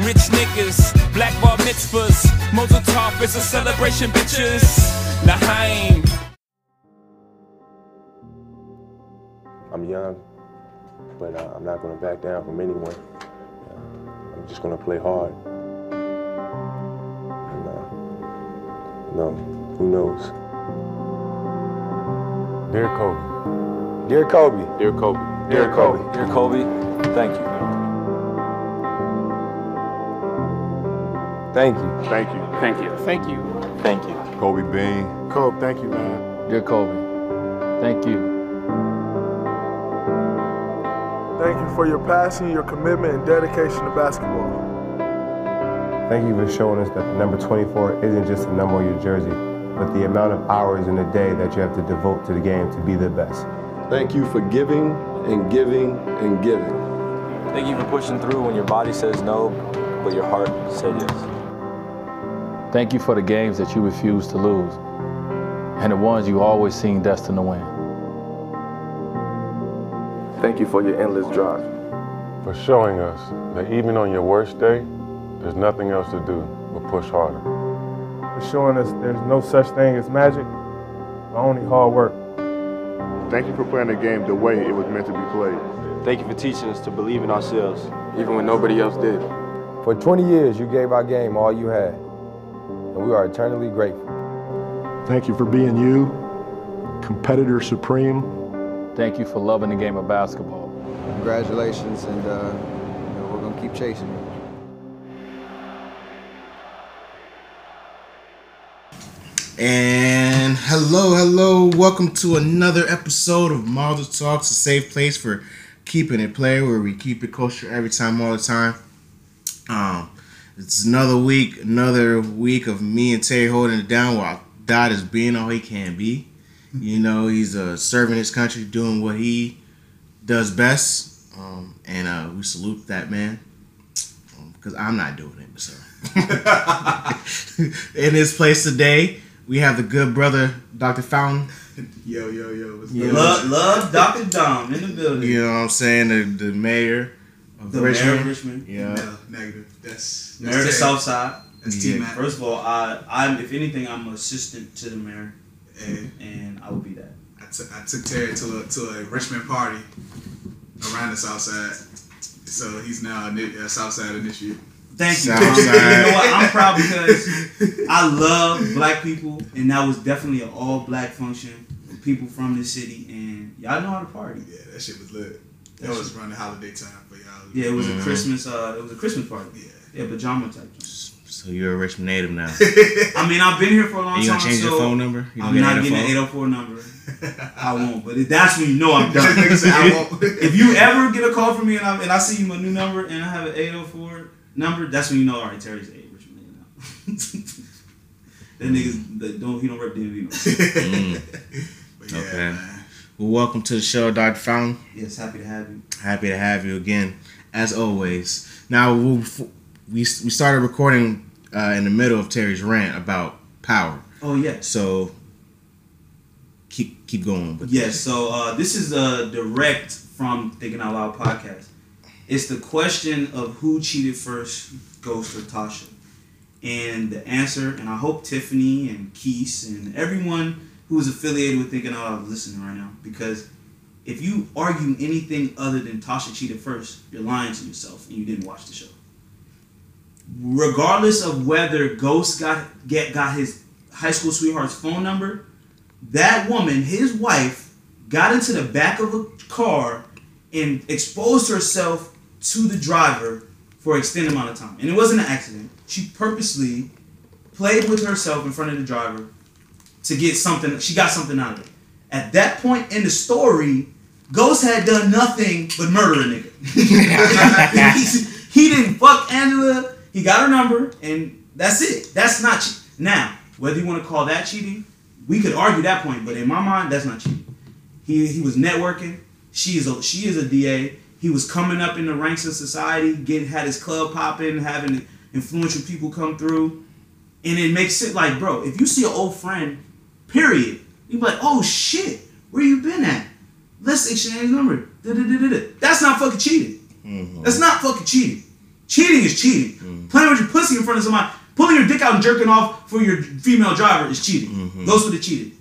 Rich niggas, black bar mitzvahs. Mazel tov is a celebration, bitches. L'chaim. I'm young, but uh, I'm not going to back down from anyone. Uh, I'm just going to play hard. And, uh, you know, who knows? Dear Kobe. Dear Kobe. Dear Kobe. Dear Kobe. Dear Kobe, thank you. Thank you. Thank you. Thank you. Thank you. Thank you. Kobe Bean. Kobe, thank you, man. Dear Kobe, thank you. Thank you for your passion, your commitment, and dedication to basketball. Thank you for showing us that the number 24 isn't just a number on your jersey, but the amount of hours in a day that you have to devote to the game to be the best. Thank you for giving and giving and giving. Thank you for pushing through when your body says no, but your heart said yes. Thank you for the games that you refuse to lose, and the ones you always seem destined to win. Thank you for your endless drive. For showing us that even on your worst day, there's nothing else to do but push harder. For showing us there's no such thing as magic, but only hard work. Thank you for playing the game the way it was meant to be played. Thank you for teaching us to believe in ourselves, even when nobody else did. For 20 years, you gave our game all you had, and we are eternally grateful. Thank you for being you, competitor supreme. Thank you for loving the game of basketball. Congratulations, and uh, you know, we're gonna keep chasing you. And hello, hello, welcome to another episode of Marvel Talks, a safe place for keeping it play, where we keep it kosher every time, all the time. Um, it's another week, another week of me and Terry holding it down while Dot is being all he can be. You know, he's uh, serving his country, doing what he does best, um, and uh, we salute that man because I'm not doing it. So, in his place today, we have the good brother, Dr. Fountain. Yo, yo, yo. What's Yeah. up? Love, love Dr. Dom in the building. You know what I'm saying? The, the mayor of The Richmond. mayor of Richmond. Yeah. No, negative. That's, Mayor of the South Side. That's T-Mac. First of all, I, I'm if anything, I'm assistant to the mayor, And and I will be that. I took Terry to a to a Richmond party around the South Side. So he's now a, ni- a South Side initiate. Thank you. South You know what? I'm proud because I love black people, and that was definitely an all black function with people from the city, and y'all know how to party. Yeah, that shit was lit. That That was around the holiday time for y'all. Yeah, it was Mhm. a Christmas. Uh, it was a Christmas party. Yeah, yeah, pajama type. So you're a Richmond native now. I mean, I've been here for a long time. You time. gonna change your phone number? You I'm not getting an 804? 804 number. I won't. But if that's when you know I'm done. "I if, won't." if you ever get a call from me and I, and I see my new number and I have an 804 number, that's when you know, all right, Terry's a Richmond nigga now. that niggas that don't he don't rep DMV. Mm. okay. Well, welcome to the show, Dr. Fountain. Yes, happy to have you. Happy to have you again, as always. Now we we, we started recording uh, in the middle of Terry's rant about power. Oh yeah. So keep keep going. With Yes, so uh, this is uh, direct from Thinking Out Loud podcast. It's the question of who cheated first, Ghost or Tasha. And the answer, and I hope Tiffany and Keese and everyone who is affiliated with Thinking Out Loud is listening right now. Because if you argue anything other than Tasha cheated first, you're lying to yourself and you didn't watch the show. Regardless of whether Ghost got get got his high school sweetheart's phone number, that woman, his wife, got into the back of a car and exposed herself to the driver for an extended amount of time. And it wasn't an accident. She purposely played with herself in front of the driver to get something. She got something out of it. At that point in the story, Ghost had done nothing but murder a nigga. he, he didn't fuck Angela. He got her number, and that's it. That's not che- now. Whether you want to call that cheating, we could argue that point. But in my mind, that's not cheating. He he was networking. She is a she is a DA. He was coming up in the ranks of society, getting had his club popping, having influential people come through, and it makes it like, bro, if you see an old friend, period, you be like, oh shit, where you been at? Let's exchange number. That's not fucking cheating. Mm-hmm. That's not fucking cheating. Cheating is cheating. Mm-hmm. Playing with your pussy in front of somebody, pulling your dick out and jerking off for your female driver is cheating. Mm-hmm. Those would have cheated.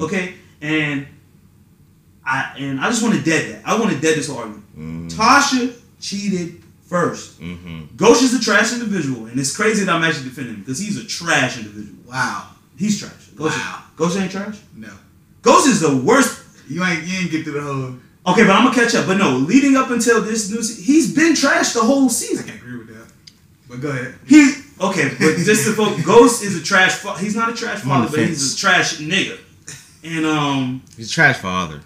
Okay, and I and I just want to dead that. I want to dead this argument. Mm-hmm. Tasha cheated 1st Ghost is a trash individual, and it's crazy that I'm actually defending him because he's a trash individual. Wow. He's trash. Ghost, Wow. Ghost ain't trash. No. Ghost is the worst. You ain't you ain't get through the whole. Okay, but I'm gonna catch up. But no, leading up until this news, he's been trash the whole season. I agree with that. But go ahead. He okay, but just to focus, Ghost is a trash. Fa- he's not a trash I'm father, but he's a trash nigga. And um, He's a trash father.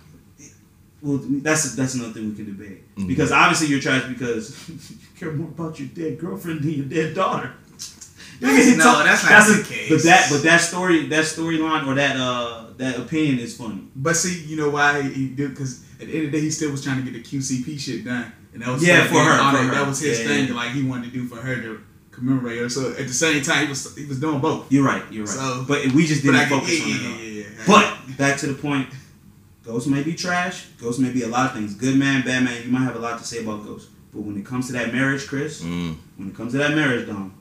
well, that's that's another thing we can debate Mhm. because obviously you're trash because you care more about your dead girlfriend than your dead daughter. That's- no, So- that's not a- the case. But that but that story that storyline or that uh that opinion is funny. But see, you know why he, he did? Because at the end of the day, he still was trying to get the QCP shit done, and that was Yeah, something for her, on for her. That was his Yeah, thing, yeah. like he wanted to do for her to commemorate her. So at the same time, he was he was doing both. You're right. You're right. So- but we just didn't I get- focus yeah, on yeah, it. yeah, all. yeah, yeah. But back to the point. Ghost may be trash. Ghost may be a lot of things. Good man, bad man. You might have a lot to say about Ghost. But when it comes to that marriage, Chris, Mm. when it comes to that marriage, Dom,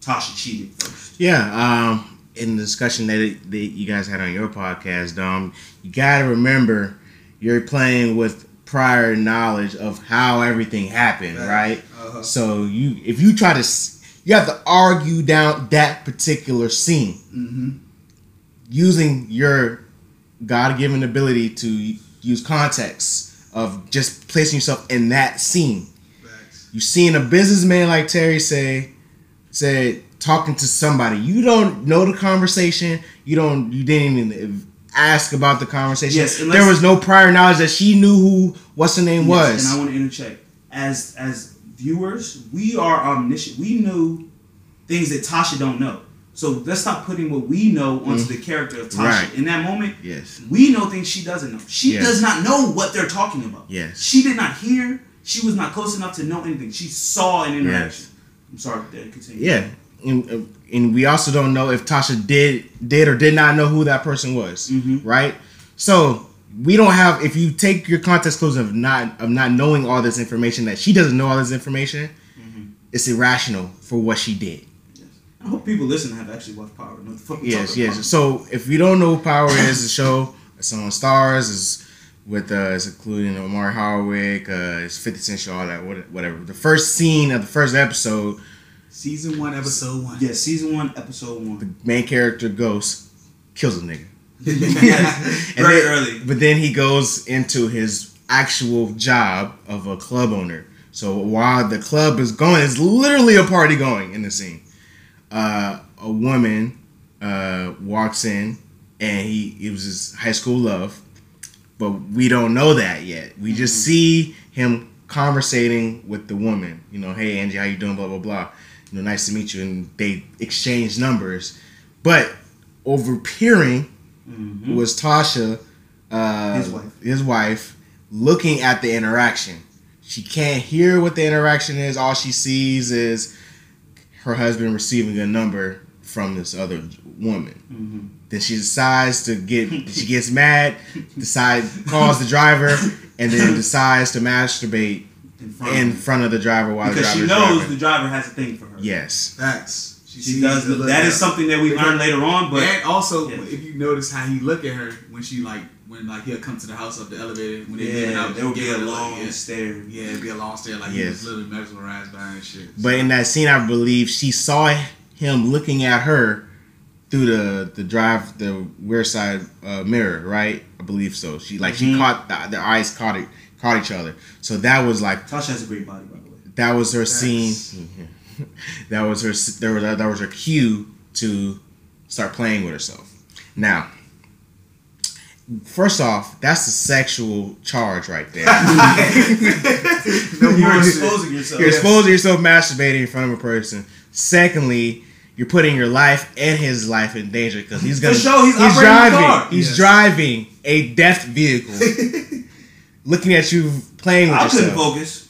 Tasha cheated first. Yeah, um, in the discussion that, that you guys had on your podcast, Dom, you got to remember you're playing with prior knowledge of how everything happened, right? Uh-huh. So you, if you try to, you have to argue down that particular scene Mm-hmm. using your God-given ability to use context of just placing yourself in that scene. You seen a businessman like Terry say, said talking to somebody. You don't know the conversation. You don't. You didn't even ask about the conversation. Yes, there was no prior knowledge that she knew who what's the name Yes, was. And I want to interject. As as viewers, we are omniscient. We knew things that Tasha don't know. So let's stop putting what we know onto Mm. the character of Tasha. Right. In that moment, yes. we know things she doesn't know. She Yes. does not know what they're talking about. Yes. She did not hear. She was not close enough to know anything. She saw an interaction. I'm sorry, continue. Yeah, and, and we also don't know if Tasha did did or did not know who that person was, Mm-hmm. right? So we don't have. If you take your context clues of not of not knowing all this information that she doesn't know all this information, Mm-hmm. it's irrational for what she did. Yes. I hope people listen have actually watched Power. Know the fuck Yes, yes. about. So if you don't know, Power is a show. It's on Starz. Is with uh, it's including Omari Hardwick. Uh, it's Fifty Cent show. All that whatever. The first scene of the first episode, Season one, episode one. Yeah, season one, episode one. the main character Ghost kills a nigga. yes, And very then- early. But then he goes into his actual job of a club owner. So while the club is going, it's literally a party going in the scene. Uh, a woman uh, walks in, and he it was his high school love, but we don't know that yet. We just see him conversating with the woman. You know, hey Angie, how you doing? Blah blah blah. You know, nice to meet you. And they exchange numbers, but overpeering Mhm. was Tasha, uh, His wife. his wife, looking at the interaction. She can't hear what the interaction is. All she sees is her husband receiving a number from this other woman. Mm-hmm. Then she decides to get. she gets mad. Decide calls the driver, and then decides to masturbate In front, in of front of the driver while because the she knows driving. the driver has a thing for her. Yes. Facts. She sees does. the look That is at- something that we learn later on. But and also, Yeah. if you notice how he look at her when she like when like he'll come to the house up the elevator when they leaving yeah, out, there would be a long like, yeah, stare. yeah, it'd be a long stare like he was literally mesmerized by her and shit. But in that scene, I believe she saw him looking at her through the the drive the rear side uh, mirror, right? I believe so. She like she Mhm. caught the, their eyes caught it caught each other. So that was like Tasha has a great body, by the way. that was her Facts. scene. Mm-hmm. that was her. There was that was her cue to start playing with herself. Now. First off, that's a sexual charge right there. no You're exposing yourself. You're exposing yourself masturbating in front of a person. Secondly, you're putting your life and his life in danger because he's gonna. For sure, he's operating driving. He's Yes. driving a death vehicle, looking at you playing with I couldn't yourself. focus.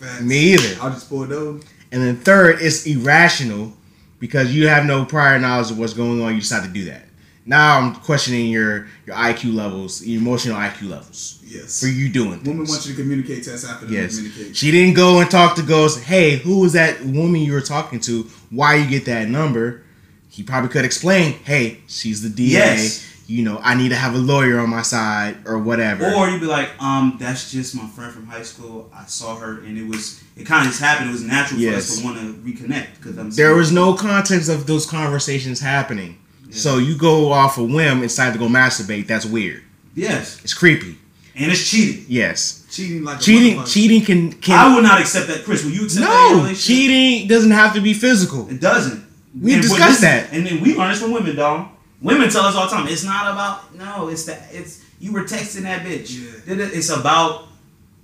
Facts. Me either. I'll just pull it over. And then third, it's irrational because you have no prior knowledge of what's going on. You decide to do that. Now I'm questioning your your IQ levels, your emotional IQ levels. Yes. For you doing Women things. want you to communicate to us after they Yes. communicate. She didn't go and talk to Ghost. Hey, who was that woman you were talking to? Why you get that number? He probably could explain. Hey, she's the DA. Yes. You know, I need to have a lawyer on my side or whatever. Or you'd be like, um, that's just my friend from high school. I saw her, and it was it kind of just happened. It was natural for us to want to reconnect because I'm. there was no context of those conversations happening. So you go off a whim and decide to go masturbate. That's weird. Yes. It's creepy. and it's cheating. Yes. Cheating like Cheating. Cheating can. can I would not accept that, Chris. Will you accept that? no, cheating doesn't have to be physical. It doesn't. We discussed that. and then we learn this from women, dog. Women tell us all the time, it's not about no, it's that it's you were texting that bitch. Did it- It's about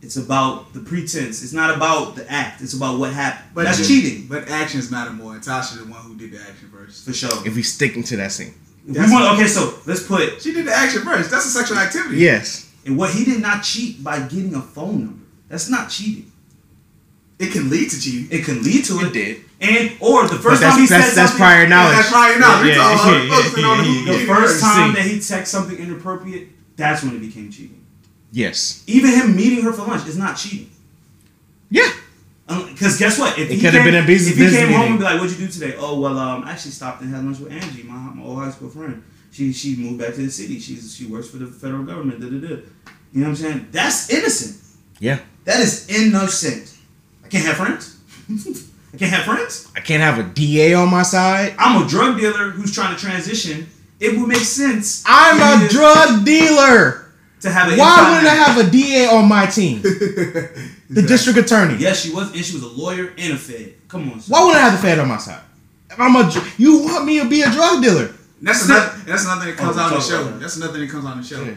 it's about the pretense. It's not about the act. It's about what happened. But That's the- cheating But actions matter more. And Tasha the one who did the action first. for sure. If we sticking to that scene. If we want, okay, so let's put She did the action first. That's a sexual activity. Yes. and what he did not cheat by getting a phone number. That's not cheating. It can lead to cheating. It can lead to it. It did. And or the first time he that's, said that's something, prior knowledge. that's prior knowledge. Yeah, yeah, about focusing on who yeah, the first time that he texted something inappropriate, that's when it became cheating. Yes. Even him meeting her for lunch is not cheating. Yeah. Because guess what? If It he could have came- been a business- If he business came home meeting. and be like, "What'd you do today?" Oh well, um, I actually stopped and had lunch with Angie, my, my old high school friend. She she moved back to the city. She's she works for the federal government. Da, da, da. You know what I'm saying? That's innocent. Yeah. That is innocent. I can't have friends. I can't have friends. I can't have a DA on my side. I'm a drug dealer who's trying to transition. It would make sense. I'm a drug dealer. to have an Why inside wouldn't I have a DA on my team? the district attorney. Yes, she was, and she was a lawyer and a fed. Come on. son. Why wouldn't I have the Fed on my side? If I'm a, you want me to be a drug dealer? That's another. That's another thing that comes Oh, on the show. that. That's another thing that comes on the show. Yeah.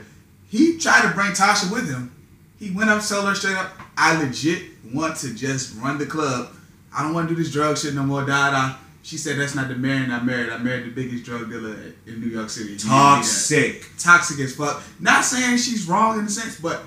He tried to bring Tasha with him. He went up, told her straight up, "I legit want to just run the club. I don't want to do this drug shit no more." Da da. She said, "That's not the man I married. I married the biggest drug dealer in New York City." He need that. Toxic. toxic as fuck. Not saying she's wrong in a sense, but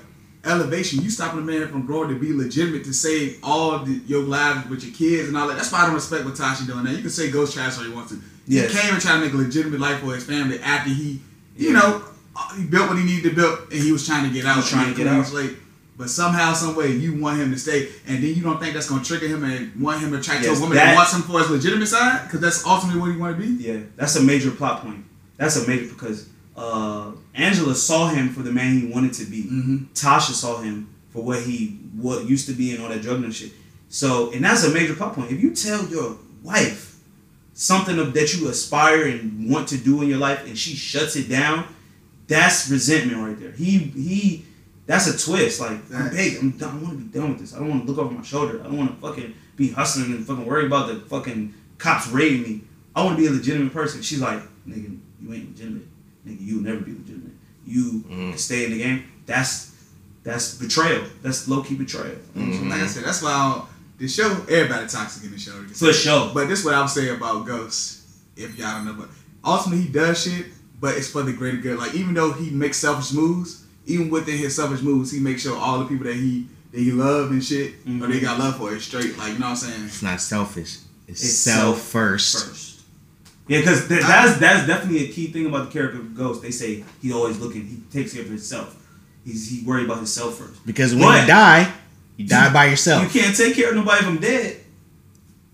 elevation. You stopping a man from growing to be legitimate to save all the, your lives with your kids and all that. That's why I don't respect what Tasha doing. Now you can say ghost trash all you want to. Yes. He came and tried to make a legitimate life for his family after he, you know, uh, he built what he needed to build and he was trying to get out. was trying to get he out. Late. But somehow, some way, you want him to stay, and then you don't think that's gonna trigger him and want him to attract to Yes, a woman that- that wants him for his legitimate side, because that's ultimately what he want to be. Yeah, that's a major plot point. That's a major because uh, Angela saw him for the man he wanted to be. Mm-hmm. Tasha saw him for what he what used to be and all that drug and shit. So, and that's a major plot point. If you tell your wife something of, that you aspire and want to do in your life, and she shuts it down, that's resentment right there. He he, that's a twist. Like, I'm Facts. big. I'm done. I want to be done with this. I don't want to look over my shoulder. I don't want to fucking be hustling and fucking worry about the fucking cops raiding me. I want to be a legitimate person. She's like, nigga, you ain't legitimate. Nigga, you'll never be legitimate. You mm-hmm. can stay in the game. That's that's betrayal. That's low key betrayal. Like I said, mm-hmm. that's why I don't, the show, everybody toxic in the show. For sure. But this is what I would say about Ghost, if y'all don't know. But ultimately, he does shit, but it's for the greater good. Like even though he makes selfish moves, even within his selfish moves, he makes sure all the people that he that he love and shit, or they got love for, is straight. Like you know what I'm saying? It's not selfish. It's, It's self self first. First. Yeah, because th- that's that's definitely a key thing about the character of Ghost. They say he's always looking. He takes care of himself. He's he worried about himself first. Because when But you die, you die by yourself. You can't take care of nobody if I'm dead.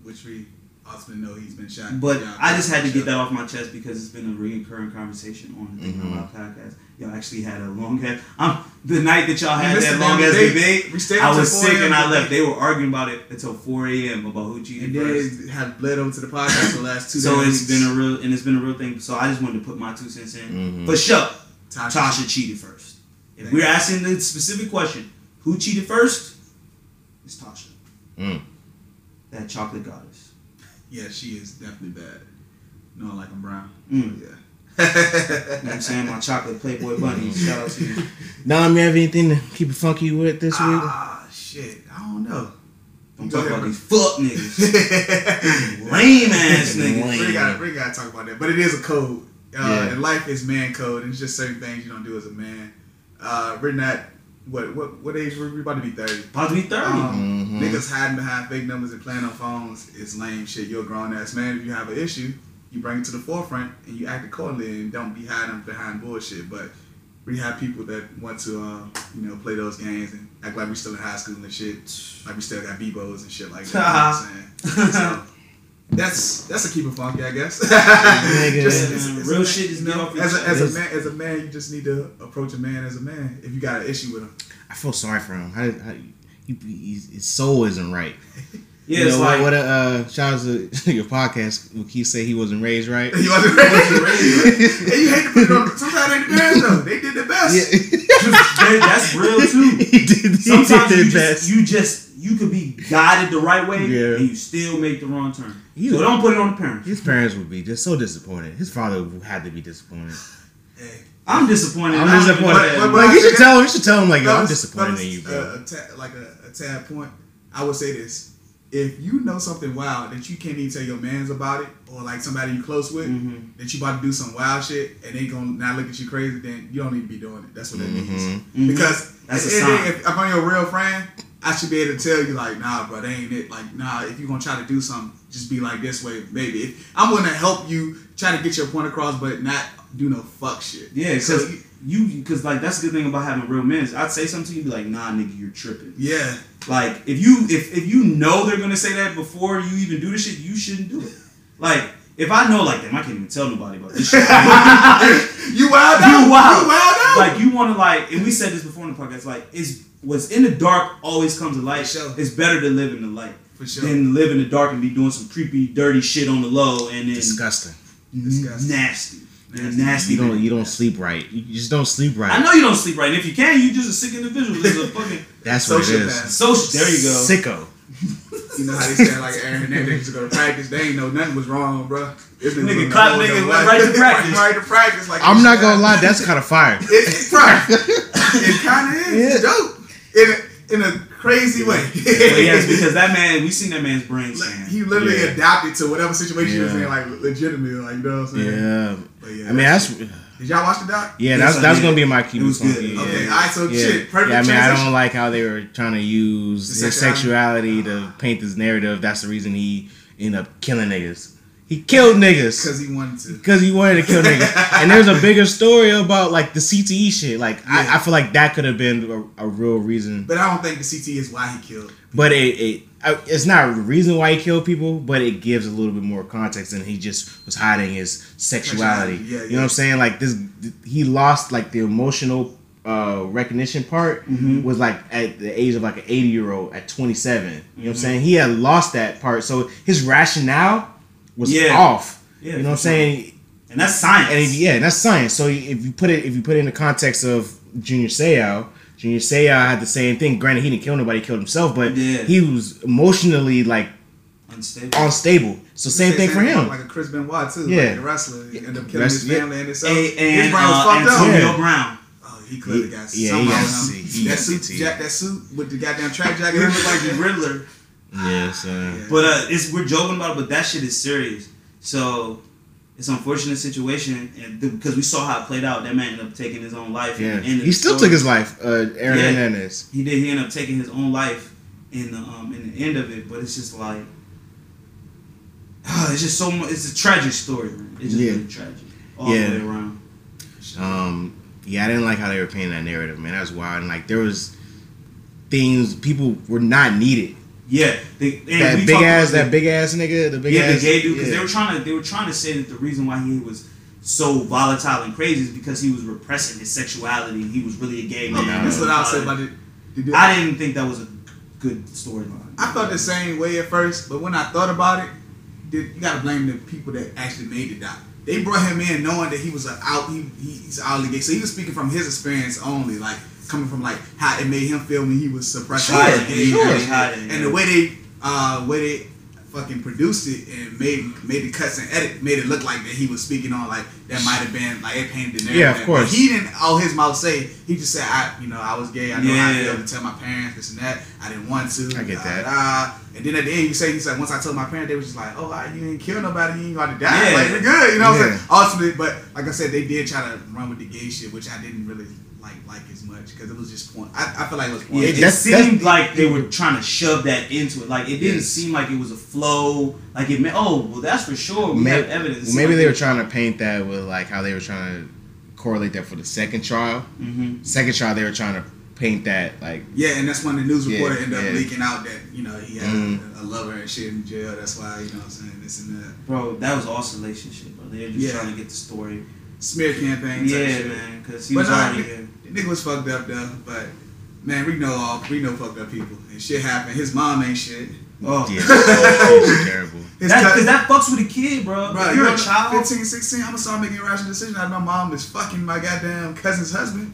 Which we ultimately know he's been shot. But I just had to get that off my chest because it's been a recurring conversation on the Thinking Mhm. About podcast. Y'all actually had a long head. Um, the night that y'all had that long damn ass debate. debate, We stayed I was sick and I left. They were arguing about it until 4 a.m. about who cheated And first. then have bled over to the podcast for the last two So days. it's been a real and it's been a real thing. So I just wanted to put my two cents in. Mhm. For sure, Tasha. Tasha cheated first. If Thank we're you. asking the specific question, who cheated first? It's Tasha. Mm. That chocolate goddess. Yeah, she is definitely bad. No, like I'm brown. Mm. Yeah. You know what I'm saying? My chocolate Playboy bunny. Shout out to you. Now, you have anything to keep it funky with this week? Ah, shit. I don't know. I'm talking about these fuck niggas. Lame ass niggas. We gotta, we gotta talk about that. But it is a code. Uh, Yeah. And life is man code. And it's just certain things you don't do as a man. Uh, we're not, what, what, what age? We're, we about to be 30. About to be 30. Um, Mhm. Niggas hiding behind fake numbers and playing on phones is lame shit. You're a grown ass man. If you have an issue, you bring it to the forefront and you act accordingly and don't be hiding behind bullshit. But we have people that want to, uh, you know, play those games and act like we're still in high school and shit, like we still got b-boys and shit like that. you know what I'm saying? So, that's that's a keep it funky, I guess. Just- it's- it's Real a- shit is you get know, off your as a, as a man, as a man, you just need to approach a man as a man if you got an issue with him. I feel sorry for him. How, how, he, his soul isn't right. Yeah, you it's like- what? What? Uh, shout out to your podcast. Keith say he wasn't raised right? He wasn't raised and you hate to put it on. Sometimes they the parents though. They did their best. That- that's real too. he did. Sometimes he you just, best. you just you could be guided the right way Yeah. and you still make the wrong turn. He so don't put it on the parents. His parents would be just so disappointed. His father had to be disappointed. I'm disappointed. I'm I don't even disappointed. know that. But- but like you should tell him. You should tell him like, yo, I'm disappointed in you, bro. uh, a ta- like a, a tad point, I would say this: if you know something wild that you can't even tell your man's about it, or like somebody you close with, Mm-hmm. that you about to do some wild shit, and they gonna not look at you crazy, then you don't need to be doing it. That's what that Mhm. means. Mhm. Because That's at a the end of the sign. if, if I'm your real friend, I should be able to tell you like, nah, bro, that ain't it. Like, nah, if you gonna try to do something, just be like this way, maybe. If, I'm gonna help you try to get your point across, but not do no fuck shit. Yeah, because you because like that's the good thing about having real men. I'd say something to you, be like, nah, nigga, you're tripping. yeah. Like if you if if you know they're gonna say that before you even do the shit, you shouldn't do it. Like if I know like them, I can't even tell nobody about this shit. you wild out. You wild. You wild out. Like you want to like, and we said this before in the podcast. Like, is what's in the dark always comes to light. For sure. It's better to live in the light For sure. than live in the dark and be doing some creepy, dirty shit on the low and then Disgusting. Disgusting. nasty, You're Nasty. nasty. You don't. You don't sleep right. You just don't sleep right. I know you don't sleep right. And if you can, you're just a sick individual. This is a fucking That's what it is. Sociopath. social. There you go. Sicko. You know how they say like Aaron Hernandez used to go to practice. They ain't know nothing was wrong, bro. This Nigga wouldn't clap know niggas no went right to practice. right to practice. Like I'm not gonna lie. That's kind of fire. It, it's right. it kind of is. It's dope in a, in a crazy way. But yes, because that man, we seen that man's brain Like, he literally Yeah. adapted to whatever situation he was in, like legitimately, like you know what I'm saying. Yeah. But yeah, I mean, that's. Did y'all watch the doc? Yeah, Yes, that's I that's did. gonna be my key. It was good. funky. Yeah. Okay, alright, so yeah. shit, perfect Yeah, I mean, I don't like how they were trying to use The his sexuality? sexuality to paint this narrative. That's the reason he ended up killing niggas. He killed niggas Because he wanted to. because he wanted to kill niggas. and there's a bigger story about like the CTE shit. Like Yeah. I, I feel like that could have been a, a real reason, But I don't think the CT is why he killed. but it, it it's not a reason why he killed people, but it gives a little bit more context, and he just was hiding his sexuality. Sexuality, yeah, you know what I'm saying? Like this, he lost like the emotional uh, recognition part Mm-hmm. was like at the age of like an 80 year old at 27. You know what Mm-hmm. I'm saying? He had lost that part, so his rationale was Yeah. off. Yeah, you know what I'm saying? and that's science. And if, yeah, that's science. So if you put it if you put it in the context of Junior Seau, Junior Seau had the same thing. Granted, he didn't kill nobody, he killed himself, but Yeah. he was emotionally like Unstable. unstable. So same thing for him. Like a Chris Benoit too. Yeah. Like a wrestler. He ended up killing Rest- his yeah. family and himself. A- his and brain was uh, fucked up. Antonio Yeah. Brown. Oh, he clearly got Yeah, he something got on C- him. he that suit, Jack, that suit with the goddamn track jacket. He looked like the Riddler. Yeah, so But uh, it's we're joking about it, but that shit is serious. So it's an unfortunate situation, and th- because we saw how it played out, that man ended up taking his own life. yeah, in the he still story. took his life. Uh, Aaron Yeah. Hernandez. He did. He ended up taking his own life in the um in the end of it. But it's just like, it's just so much. It's a tragic story, man. It's just Yeah. really tragic all Yeah. the way around. Um, yeah, I didn't like how they were painting that narrative, man. That's wild. And like there was things people were not needed. Yeah, they, that we big ass, about that big ass nigga, the big yeah, ass, the gay dude because yeah. they were trying to they were trying to say that the reason why he was so volatile and crazy is because he was repressing his sexuality and he was really a gay man. That's what I would say about it. the- I didn't think that was a good storyline. I felt the same way at first, but when I thought about it, did- you gotta blame the people that actually made the doc. They brought him in knowing that he was a out, he, he's outly gay, so he was speaking from his experience only, like coming from like how it made him feel when he was suppressed. Sure, as sure. and shit. Hiding, and the way they, uh, way they fucking produced it and made made the cuts and edit made it look like that he was speaking on like that might have been like it painted the narrative. Yeah, of But course. he didn't all his mouth say. He just said, I, you know, I was gay. I know how I Yeah. feel to tell my parents this and that. I didn't want to. I get that. da, da. And then at the end, you say, he said, once I told my parents, they was just like, oh, I, you ain't kill nobody. You ain't about to die. Yeah. Like, we're good. You know what I'm saying? Ultimately, but like I said, they did try to run with the gay shit, which I didn't really like like as much because it was just point. I, I feel like it was point. Yeah, point. it that's- seemed like they were trying to shove that into it. Like it didn't Yes. seem like it was a flow. Like it meant, oh, well, that's for sure. We Maybe, have evidence. Well, maybe like they were trying to paint that with like how they were trying to correlate that for the second trial. Mhm. Second trial, they were trying to paint that like Yeah, and that's when the news Yeah, reporter ended up yeah. leaking out that you know he had Mhm. a, a lover and shit in jail. That's why you know what I'm saying this and that. Bro, that was all salacious shit, bro. They were just Yeah. trying to get the story. Smear campaign. Yeah, man, because he But was nah, already nigga- here. The nigga was fucked up though, but man, we know all we know fucked up people and shit happened. His mom ain't shit. Oh, yeah, it's terrible. His That, cousin- Cause that fucks with a kid, bro. Bro, If you're a child. 15, 16, I'm gonna start making irrational decisions. Like my mom is fucking my goddamn cousin's husband.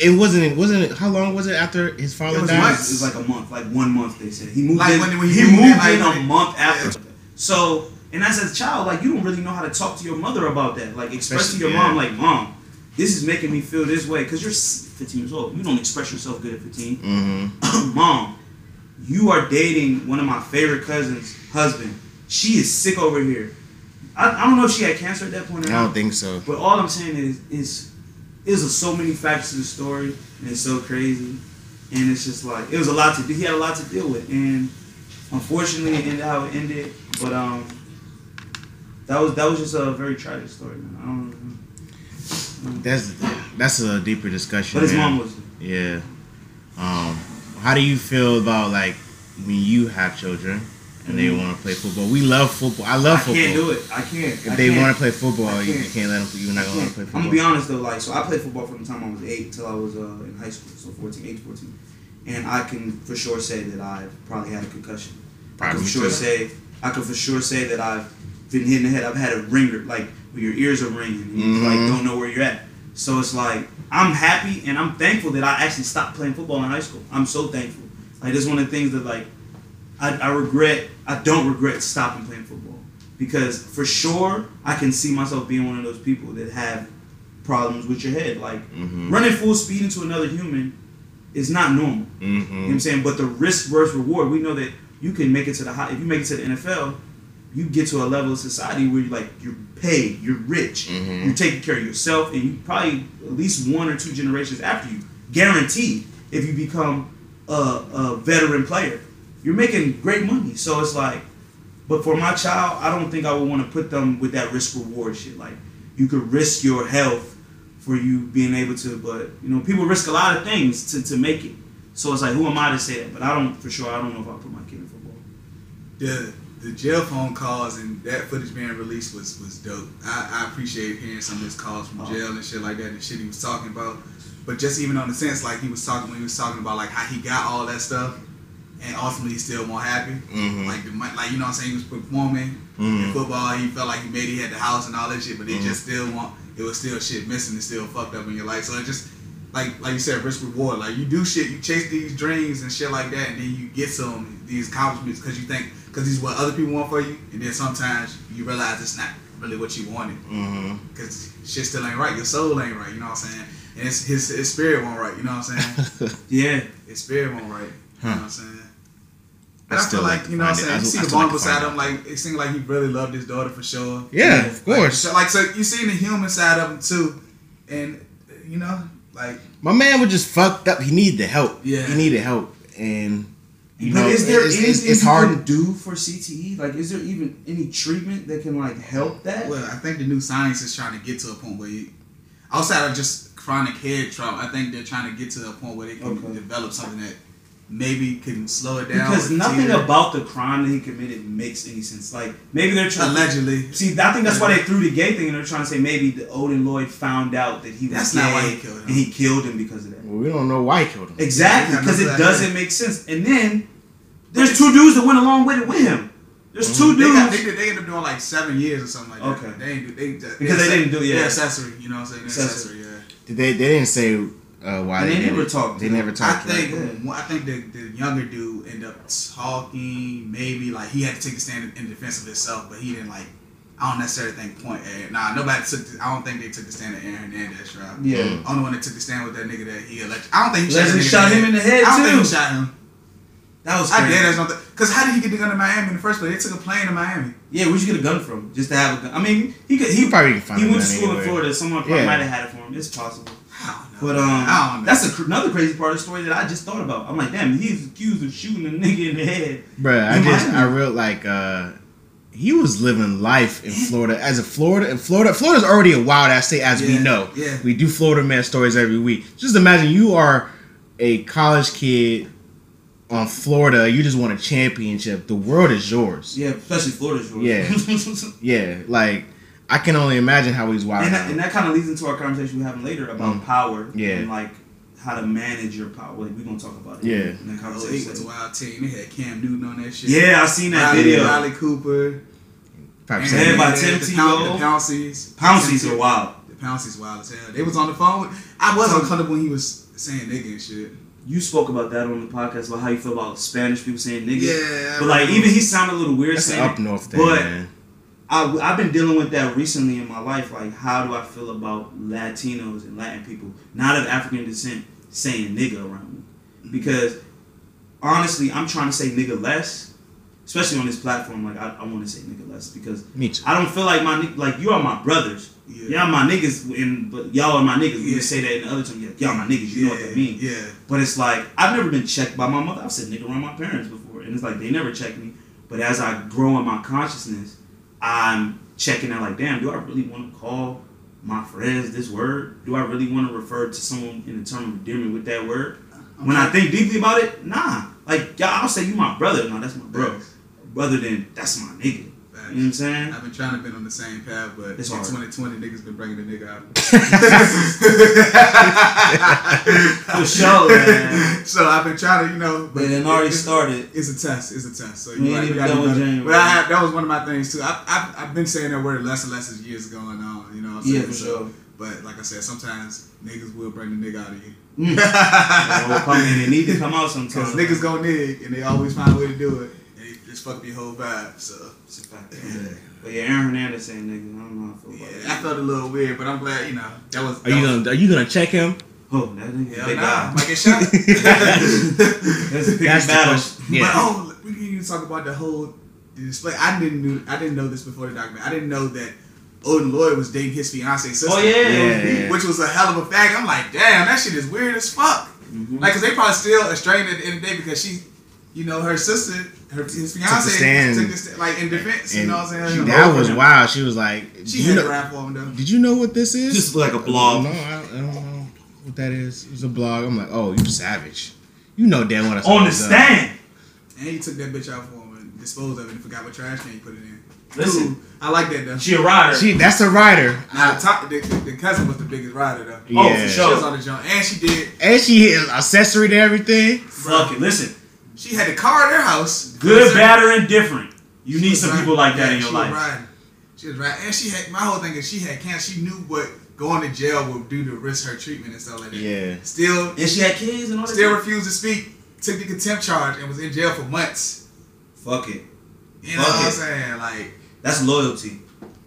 It wasn't. It wasn't. It, how long was it after his father It was died? months. It was like a month, like one month. They said he moved Like in. when- when he, he moved moved in, like in when a month after. So, and as a child, like you don't really know how to talk to your mother about that. Like express to your yeah. mom, like mom, this is making me feel this way because you're 15 years old. You don't express yourself good at 15. Mm-hmm. mom, you are dating one of my favorite cousins' husband. She is sick over here. I, I don't know if she had cancer at that point or I not. don't think so. But all I'm saying is, is, is so many facts to the story, and it's so crazy, and it's just like it was a lot to. He had a lot to deal with, and unfortunately, it ended how it ended. But um, that was that was just a very tragic story, man. I don't. That's that's a deeper discussion. But his man. mom was. Yeah. Um, how do you feel about like when you have children and they Mhm. want to play football? We love football. I love I football. can't do it. I can't. If I they want to play football, I you can't. let them. You're not gonna let them play football. I'm gonna be honest though, like so I played football from the time I was eight till I was uh, in high school, so 14, 8 to 14. And I can for sure say that I've probably had a concussion. I can for sure too. say I can for sure say that I've been hit in the head. I've had a ringer, like where your ears are ringing and you like Mhm. don't know where you're at. So it's like I'm happy and I'm thankful that I actually stopped playing football in high school. I'm so thankful. Like this is one of the things that like I, I regret I don't regret stopping playing football because for sure I can see myself being one of those people that have problems with your head. Like Mhm. running full speed into another human is not normal. Mhm. You know what I'm saying? But the risk versus reward, we know that you can make it to the high. If you make it to the NFL, you get to a level of society where you're like you're paid, you're rich, Mhm. you're taking care of yourself, and you probably at least one or two generations after you, guaranteed. If you become a, a veteran player, you're making great money. So it's like, but for my child, I don't think I would want to put them with that risk reward shit. Like you could risk your health for you being able to, but you know people risk a lot of things to, to make it. So it's like, who am I to say that? But I don't for sure. I don't know if I'll put my kid in football. The the jail phone calls and that footage being released was was dope. I, I appreciate hearing some of his calls from jail and shit like that and shit he was talking about. But just even on the sense like he was talking when he was talking about like how he got all that stuff and ultimately he still more happy. Mhm. Like the like you know what I'm saying he was performing in Mhm. football. He felt like he made he had the house and all that shit, but he Mhm. just still want it was still shit missing and still fucked up in your life. So it just like like you said, risk reward. Like you do shit, you chase these dreams and shit like that, and then you get some these accomplishments because you think because is what other people want for you, and then sometimes you realize it's not really what you wanted mm-hmm. because shit still ain't right. Your soul ain't right. You know what I'm saying? And it's, his his spirit won't right. You know what I'm saying? Yeah. his spirit won't right. You know what I'm saying? I And I, still feel like like, you know what I'm saying. I You see I the like vulnerable find side of him, like it seemed like he really loved his daughter for sure. Yeah, of Like, course. so, like so, you seen the human side of him too, and you know, like My man was just fucked up. He needed the help. Yeah. He needed help, and you but know, is there it's, anything it's, you hard. can do for CTE? Like, is there even any treatment that can like help that? Well, I think the new science is trying to get to a point where, you, outside of just chronic head trauma, I think they're trying to get to a point where they can Okay. develop something that maybe can slow it down. Because nothing teeter. about the crime that he committed makes any sense. Like maybe they're trying. Allegedly. See, I think that's why they threw the gay thing, and they're trying to say maybe the Odin Lloyd found out that he was That's gay, not why he killed him. and he killed him because of that. Well, we don't know why he killed him. Exactly, because it doesn't heard. make sense. And then there's two dudes that went along with it with him. There's two They, dudes. got, they, did- they ended up doing like seven years or something like that. Okay. They ain't do they Because they didn't do- yeah. They're accessory. You know what I'm saying? Accessory. accessory. Yeah. Did they? They didn't say uh, why And they, they did never it. talked. They never I think right? well, I think the, the younger dude ended up talking. Maybe like he had to take a stand in defense of himself, but he didn't like. I don't necessarily think point Aaron. Nah, nobody took. The, I don't think they took the stand at Aaron Hernandez trial. Yeah. Only one that took the stand with that nigga that he alleged. I don't think he Allegedly shot, shot him in the head, I don't think too. he shot him. That was I crazy. did. That's not because how did he get the gun to Miami in the first place? They took a plane to Miami. Yeah, where'd you get a gun from? Just to have a gun. I mean, he could. He, He probably can find He went to gun school in. Florida. Someone probably Yeah. might have had it for him. It's possible. But um, that's a, cr- another crazy part of the story that I just thought about. I'm like, damn, he's accused of shooting a nigga in the head. Bruh, I just I Miami. real like uh he was living life in Florida as a Florida and Florida Florida's already a wild ass state as we know. yeah. We do Florida man stories every week. Just imagine you are a college kid on Florida, you just won a championship. The world is yours. Yeah, especially Florida's yours. Yeah. Yeah. Like I can only imagine how he's wild. and that, and that kind of leads into our conversation we're having later about Mm. power Yeah. and like how to manage your power. Like, we're gonna talk about it. Yeah. in the Oh, conversation. was a wild team. They had Cam Newton on that shit. Yeah, I seen that Riley, video. Riley Cooper. Probably And saying by Tim the Tebow. Poun- The Pounceys. Pounceys are wild. The Pounceys wild as hell. They was on the phone. I was uncomfortable when he was saying nigga and shit. You spoke about that on the podcast about how you feel about Spanish people saying nigga. Yeah, but like even he sounded a little weird That's an saying up north thing, But man. I, I've been dealing with that recently in my life. Like, how do I feel about Latinos and Latin people, not of African descent, saying nigga around me? Mm-hmm. Because honestly, I'm trying to say nigga less, especially on this platform. Like, I, I want to say nigga less because Me too. I don't feel like my like you are my brothers. Yeah. Y'all my niggas, and but y'all are my niggas. We Yeah. can say that in the other term. Yeah, y'all my niggas. You know what that means. Yeah. But it's like I've never been checked by my mother. I've said nigga around my parents before, and it's like they never checked me. But as I grow in my consciousness, I'm checking out like, damn, do I really want to call my friends this word? Do I really want to refer to someone in the term of endearment with that word? When I think deeply about it, nah. Like, y'all, I'll say you my brother. No, that's my bro. Brother than that's my nigga. You know what I'm saying? I've been trying to be on the same path, but It's in hard. 2020, niggas been bringing the nigga out. For sure, man. So I've been trying to, you know. But it already it's- started. It's a test. It's a test. So We you, ain't right, you even gotta done with better. January. But I have, that was one of my things too. I, I've, I've been saying that word less and less as years going on. You know what I'm Yeah, saying? for So- sure. But like I said, sometimes niggas will bring the nigga out of you. Mm. They will come in and need to come out sometimes. Because niggas gonna nig and they always find a way to do it. And just fuck up your whole vibe. So. It's a fact. But yeah, Aaron Hernandez saying nigga, I don't know how I feel about Yeah, I felt a little weird, but I'm glad, you know, that was. Are you gonna Are you gonna check him? Oh, that nigga, Hell nah, guy. might get shot. That's a big That's the battle. question. Yeah. But oh, we can even talk about the whole the display. I didn't knew, I didn't know this before the document. I didn't know that Odin Lloyd was dating his fiance sister. Oh, yeah. Yeah, yeah. which was a hell of a fact. I'm like, damn, that shit is weird as fuck. Mm-hmm. Like, cause they probably still estranged at the end of the day because she, you know, her sister, her his fiance stand. took the stand, like in defense. You know what I'm saying? that was wild. She was like, She you had know- rap for him though. Did you know what this is? Just like a blog. No, I, I don't know what that is. It was a blog. I'm like, oh, you savage. You know damn well that's On the it's done. stand. And he took that bitch out for him and disposed of it and forgot what trash can he put it in. Listen. Cool. I like that though. She a rider. She, that's a rider. Now, the, top, the, the, the cousin was the biggest rider though. Oh, Yeah. for She sure. was on the jump, and she did. And she hit accessory to everything. Fuck it. Listen, She had the car at her house. good, bad, or indifferent. You need some riding. people like that Yeah, in your she life. Was riding. She was right, and she had my whole thing is she had cancer. She knew what going to jail would do to risk her treatment and stuff like that. Yeah. Still, And she had kids and all that. still shit. refused to speak. Took the contempt charge and was in jail for months. Fuck it. You know Fuck what I'm saying? Like, That's loyalty.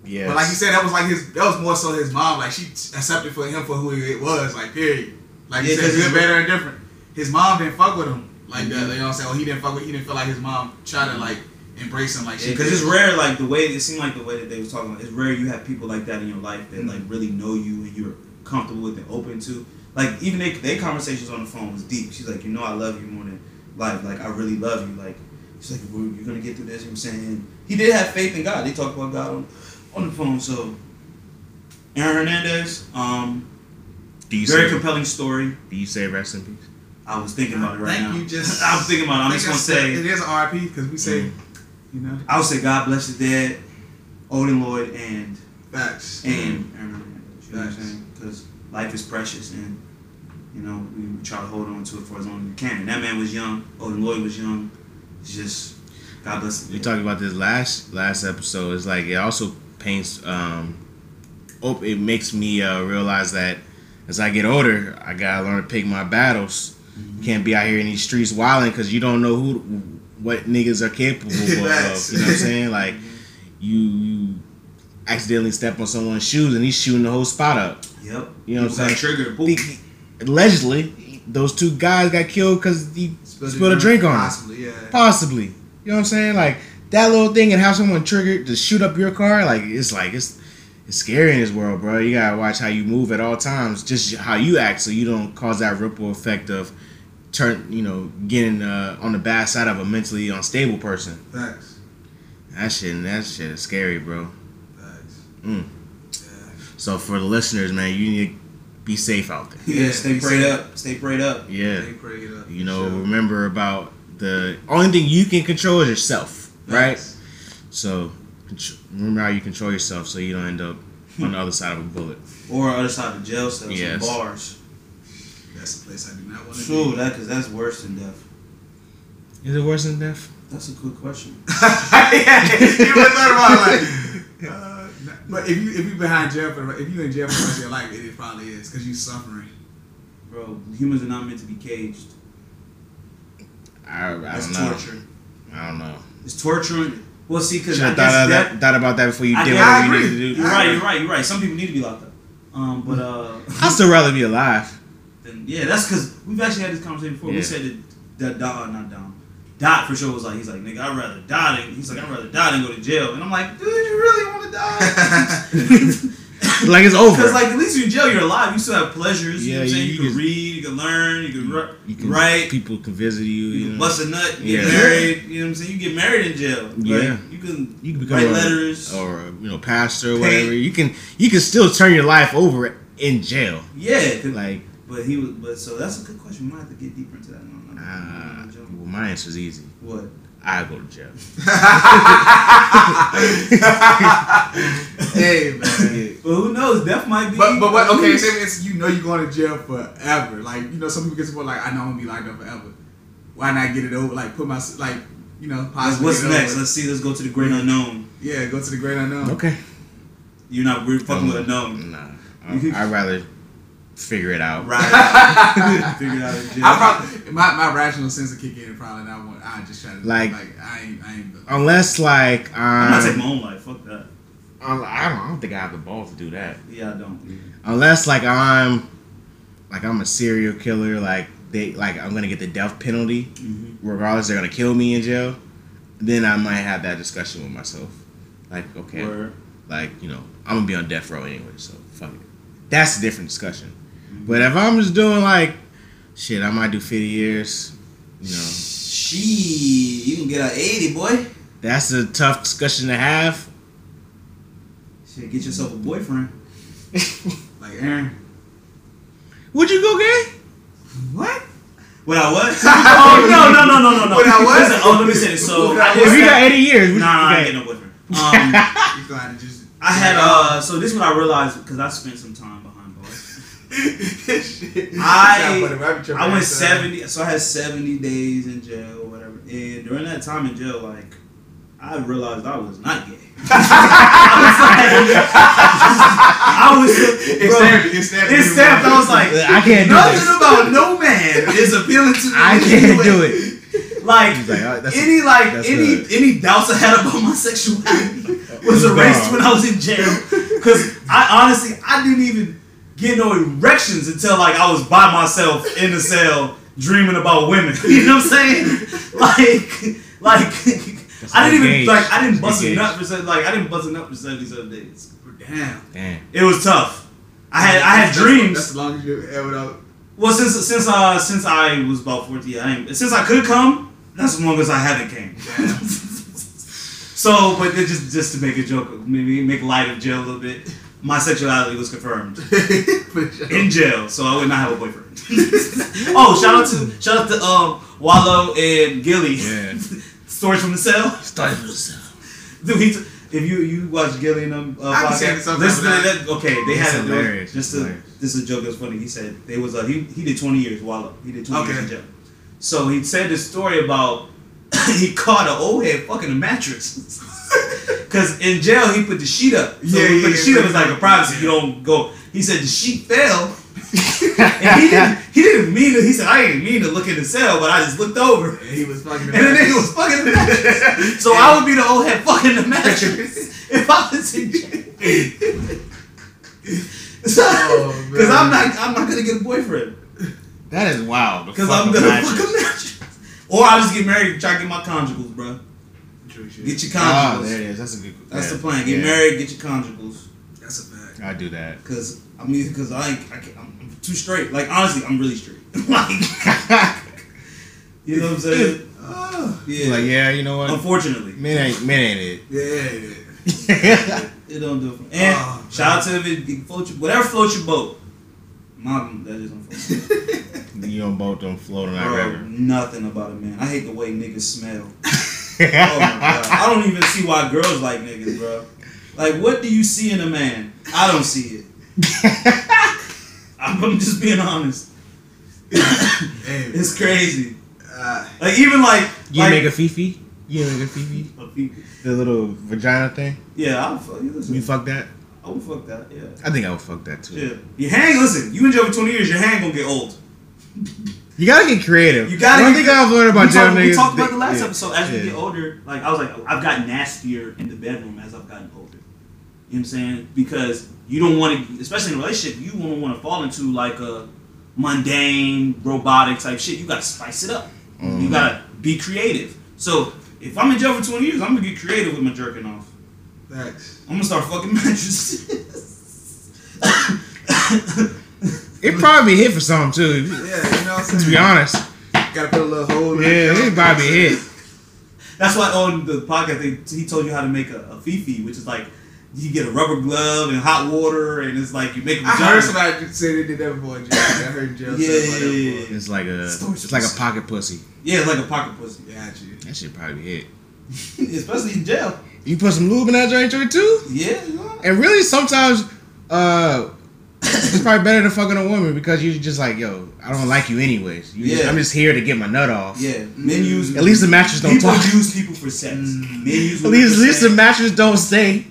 Yeah. but like you said, that was like his. That was more so his mom. Like she accepted for him for who he was. Like period. Like you said, good, bad, or indifferent. His mom didn't fuck with him like that. You know what I'm saying? Well, he didn't fuck with. He didn't feel like his mom tried to like embrace him like she. Because it's rare, like the way it seemed like the way that they was talking about. It's rare you have people like that in your life that like really know you and you're comfortable with and open to. Like even they, they conversations on the phone was deep. She's like, you know, I love you more than life. Like I really love you. Like she's like, "Well, you're gonna get through this. You know what I'm saying he did have faith in God. They talked about God on, on the phone. So Aaron Hernandez, um, do you very say, compelling story. Do you say rest in peace? I was thinking about it right Thank now. you. Just I was thinking about it. I'm just gonna that's- say it is an RP because we say, Mm. you know, I would say God bless the dead, Odin Lloyd, and facts. and Aaron Hernandez. You know what I'm Facts. saying? Because life is precious, and you know we try to hold on to it for as long as we can. And that man was young. Odin Lloyd was young. It's just God bless. the We dead. talked about this last last episode. It's like it also paints. um op- It makes me uh, realize that as I get older, I gotta learn to pick my battles. Mm-hmm. Can't be out here in these streets wilding because you don't know who, what niggas are capable of. You know what I'm saying? Like you, you accidentally step on someone's shoes and he's shooting the whole spot up. Yep. You know what I'm saying? Triggered. Allegedly, those two guys got killed because he spilled a drink on him. Possibly, yeah. Possibly. You know what I'm saying? Like that little thing and have someone triggered to shoot up your car, like it's like it's it's scary in this world, bro. You gotta watch how you move at all times, just how you act, so you don't cause that ripple effect of turn, you know, getting uh, on the bad side of a mentally unstable person. Facts. That shit, that shit is scary, bro. Facts. Mm. So for the listeners, man, you need to be safe out there. Yeah, stay prayed up. Stay prayed up. Yeah. Stay prayed up. You know, Sure. remember about the only thing you can control is yourself, right? So contr- remember how you control yourself, so you don't end up on the other side of a bullet. Or other side of jail cells Yes. and bars. That's the place I do not want to True, be. that because that's worse than death. Is it worse than death? That's a good question. yeah, you would thought about it like. Uh, but if you if you behind jail for if you in jail for the rest of your life, it, it probably is because you're suffering. Bro, humans are not meant to be caged. I, I That's don't know. torture. I don't know. It's torturing. Well, see, because Should I have thought, that, that, thought about that before you I did whatever you needed to do. You're right. You're right. You're right. Some people need to be locked up. Um, but uh, I'd still rather be alive. then, yeah, that's because we've actually had this conversation before. We said that that Dot, uh, not Dom, Dot for sure was like, he's like, nigga, I'd rather die than he's like, I'd rather die than go to jail. And I'm like, dude, you really want to die? Like it's over. Because like at least you're in jail, you're alive. You still have pleasures. you know Yeah, what you You, can can- read, you can learn, you can, ri- you can, write, People can visit you. you You can know. bust a nut, you get married. You know what I'm saying? You get married in jail. Like, Yeah. you can You can become write a, letters. or you know pastor or whatever. You can you can still turn your life over in jail. Yeah, Like but he was. But so that's a good question. We might have to get deeper into that. No, uh, well, my answer is easy. What? I go to jail. hey man. But who knows? Death might be. But but what? Okay, say it's you know you're going to jail forever. Like you know, some people get to the like I know I'm gonna be locked up forever. Why not get it over? Like put my like you know possibly. what's next? over. Let's see. Let's go to the great unknown. Yeah, go to the great unknown. Okay. You're not we're fucking with unknown. Nah, I- I'd rather figure it out. Right. Figure it out in jail. I probably my, my rational sense of kick in and probably not want. I just try to Like- like I ain't I ain't. Unless like I'm not taking my um, own life. Fuck that. I'm- I don't I don't think I have the balls to do that. Yeah, I don't. Unless like I'm like I'm a serial killer, like they like I'm gonna get the death penalty, Mm-hmm. regardless they're gonna kill me in jail. Then I might have that discussion with myself. Like okay, Word. like you know I'm gonna be on death row anyway, so fuck it. That's a different discussion. But if I'm just doing like shit, I might do 50 years. You know, She, you can get a 80, boy. that's a tough discussion to have. Shit, get yourself a boyfriend. Like Aaron. Would you go gay? What? What I was? oh no no no no no no. What I what? Listen, oh, let me say this. So? If you got 80 years, Nah, nah, I ain't get no boyfriend. Um, You gonna to just. I had uh. So this is what I realized because I spent some time behind bars. Shit. I Nah, but if be tripping I went time. seventy. So I had seventy days in jail or whatever. And during that time in jail, like I realized I was not gay. I was like, I was. It's bro, stamped. It's stamped. It's stamped. I was like, I can't do nothing this. about no man is appealing to me. I can't any do it. Like, like, "Oh, any like any good." any doubts I had about my sexuality was erased when I was in jail. Cause I honestly I didn't even get no erections until like I was by myself in the cell dreaming about women. You know what I'm saying? Like like I didn't even like I didn't bust a Engaged. nut for seven, like I didn't bust a nut for seventy seven days. Damn. Damn. It was tough. I had I had That's- dreams. That's the longest you ever out. Well, since since uh since I was about fourteen, I ain't, since I could come, that's as long as I haven't came. so, but just just to make a joke, maybe make light of jail a little bit, my sexuality was confirmed in jail, so I would not have a boyfriend. oh, shout out to shout out to um Wallo and Gillie. Yeah. Stories from the cell. Start with yourself. Dude, he t- if you you watch Gillie and them uh, I be saying podcast, listen to that. Okay, they It's had it. hilarious. Just It's to, hilarious. this is a joke that's funny. He said they was uh, he he did twenty years Wallo. He did twenty years Okay. in jail. So he said this story about he caught an old head fucking a mattress. Cause in jail he put the sheet up. So Yeah, he put yeah, the sheet up yeah. as like a privacy. You don't go. He said the sheet fell. and he didn't he didn't mean to. He said I didn't mean to look in the cell, but I just looked over. And he was fucking. And the nigga was fucking the mattress. So I would be the old head fucking the mattress if I was in jail. So, Oh, Cause. I'm not I'm not gonna get a boyfriend. That is wild. Cause I'm gonna mattress. fuck a mattress. Or I'll just get married and try to get my conjugals, bro. True shit. Get your Ah, conjugals. there it is. That's a good. That's yeah. the plan. Get Yeah. married, get your conjugals. That's a fact. I do that. Cause I mean, cause I, ain't, I can't, I'm, I'm too straight. Like honestly, I'm really straight. like, you know what I'm saying? Yeah. Like yeah, you know what? Unfortunately, men ain't men ain't it. Yeah, it don't do it. For me. And Oh, shout out to if it, it float your, whatever floats your boat. Mom, that is unfortunate. You don't both don't float on that river. nothing about a man. I hate the way niggas smell. Oh my god, I don't even see why girls like niggas, bro. Like, what do you see in a man? I don't see it. I'm just being honest. it's crazy. Uh, like even like You like, make a fifi? You make a fifi? A fifi. The little vagina thing? Yeah, I'll fuck you. Listen, You fuck that? I would fuck that. Yeah. I think I would fuck that too. Yeah. Your hand. Listen, you in jail for twenty years. Your hand gonna get old. You gotta get creative. You gotta. One get- thing I've learned about we jail niggas. We talked about the last yeah, episode. As yeah. we get older, like I was like, I've gotten nastier in the bedroom as I've gotten older. You know what I'm saying? Because you don't want to, especially in a relationship, you won't want to fall into like a mundane, robotic type shit. You gotta spice it up. You Mhm. gotta be creative. So if I'm in jail for 20 years, I'm gonna get creative with my jerking off. Facts. I'm gonna start fucking mattresses. It probably hit for something too. Yeah, you know what I'm saying? To be honest. Gotta put a little hole in Yeah, it. it probably hit. That's why on the podcast they, he told you how to make a, a fifi, which is like you get a rubber glove and hot water, and it's like you make a I vagina. heard somebody say they did that before in jail. I heard in jail Yeah, say that yeah, before. It's like a Storage it's like a pocket pussy. Yeah, it's like a pocket pussy. Got you. That shit probably hit. Especially in jail. You put some lube in that joint joint too? Yeah. And really sometimes uh it's probably better than fucking a woman because you're just like, yo, I don't like you anyways. You Yeah. I'm just here to get my nut off. Yeah, men use. At least the mattress don't people talk. use people for sex. Mm. Men use. At least, at least the mattress don't say.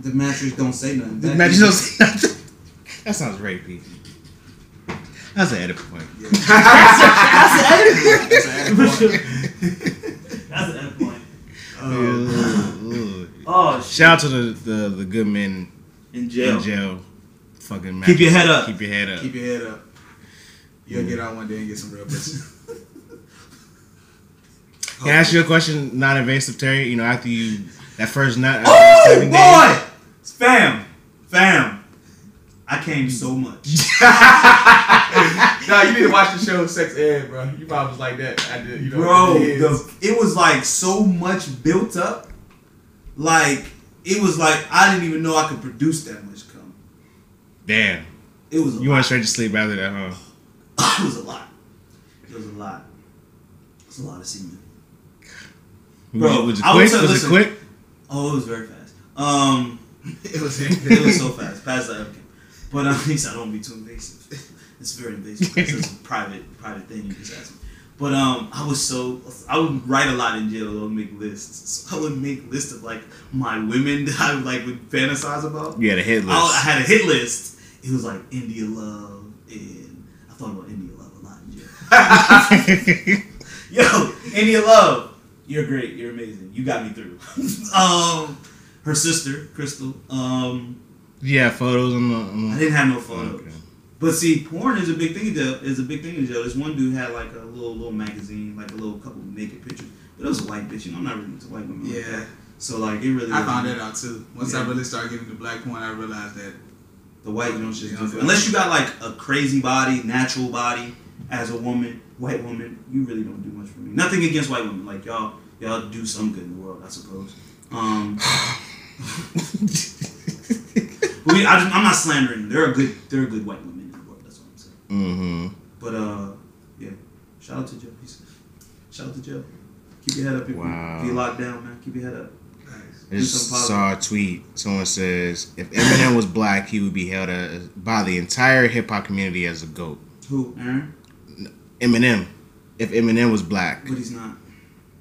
the mattress don't say nothing. The mattress don't say nothing. That sounds rapey. That's an edit point. That's an end point. Ugh. Oh. oh Shout out to the, the, the good men In jail. In jail. Fucking Keep your head up. Keep your head up. Keep your head up. You'll get out one day and get some real pussy. Can I ask you a question, non-invasive, Terry? You know, after you that first nut, after Oh seven days- boy, fam, fam. I came so much. no, you need to watch the show Sex Ed, bro. You probably was like that. I did, you know. Bro, it is. the, it was like so much built up. Like it was like I didn't even know I could produce that much cum. Damn. It was a You went straight to sleep after that, huh? it was a lot. It was a lot. It was a lot of semen. Bro, was it I quick? say, Was it listen, quick? Oh, it was very fast. Um, it was it was so fast, past the okay. But um, at least I don't be too invasive. It's very invasive. It's a private, private thing you just asked me. But um, I was so I would write a lot in jail. I would make lists. So I would make lists of like my women that I like would fantasize about. You had a hit I, list. I had a hit list. It was like India Love, and I thought about India Love a lot in jail. Yo, India Love, you're great. You're amazing. You got me through. um, her sister Crystal. Um, Yeah, photos on the. On the I didn't have no photos. But see, porn is a big thing in jail. Is a big thing in jail. This one dude had like a little little magazine, like a little couple of naked pictures. But it was a white bitch. You know, I'm not really into white women. like Yeah. that. So like it really. I found that out too. Once I really started getting into black porn, I realized that The white you know just Yeah, different. Unless you got like a crazy body, natural body as a woman, white woman, you really don't do much for me. Nothing against white women. Like y'all, y'all do some good in the world, I suppose. Um, but we, I, am not slandering them. They're good, they're good white women in the world. That's what I'm saying. Mm-hmm. But uh, yeah. Shout out to Joe. He's- Shout out to Joe. Keep your head up if, Wow. you, if you're locked down, man. Keep your head up. I just saw a tweet. Someone says if Eminem was black, he would be held as, by the entire hip hop community as a goat. Who, Aaron? Eminem. If Eminem was black, But he's not.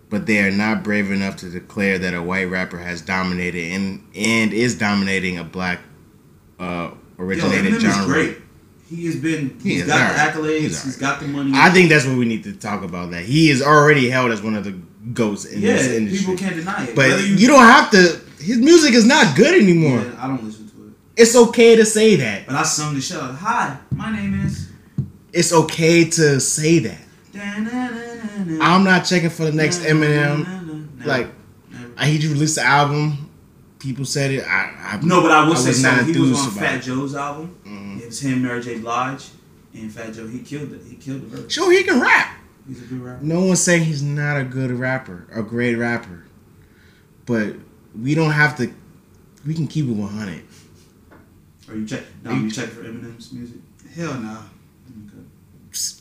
but they are not brave enough to declare that a white rapper has dominated and and is dominating a black uh, originated Yo, Eminem genre. is great. He has been. He He's is got alright. the accolades. He's he's got the money. I think that's what we need to talk about. That he is already held as one of the goats in yeah, this industry. people can't deny it. But Whether you, don't have to. His music is not good anymore. Yeah, I don't listen to it. It's okay to say that. But I sung the show. Hi, my name is. It's okay to say that. I'm not checking for the next Eminem. Like, I he just released the album. people said it. I, I No, but I will say was something. He was on Fat. Joe's album. Mm-hmm. It was him, Mary J. Blige, and Fat Joe. He killed it. He killed the verse. Sure, he can rap. He's a good rapper. No one's saying he's not a good rapper, a great rapper, but we don't have to. We can keep it one hundred. Are you check? No, you check for Eminem's music. Hell no.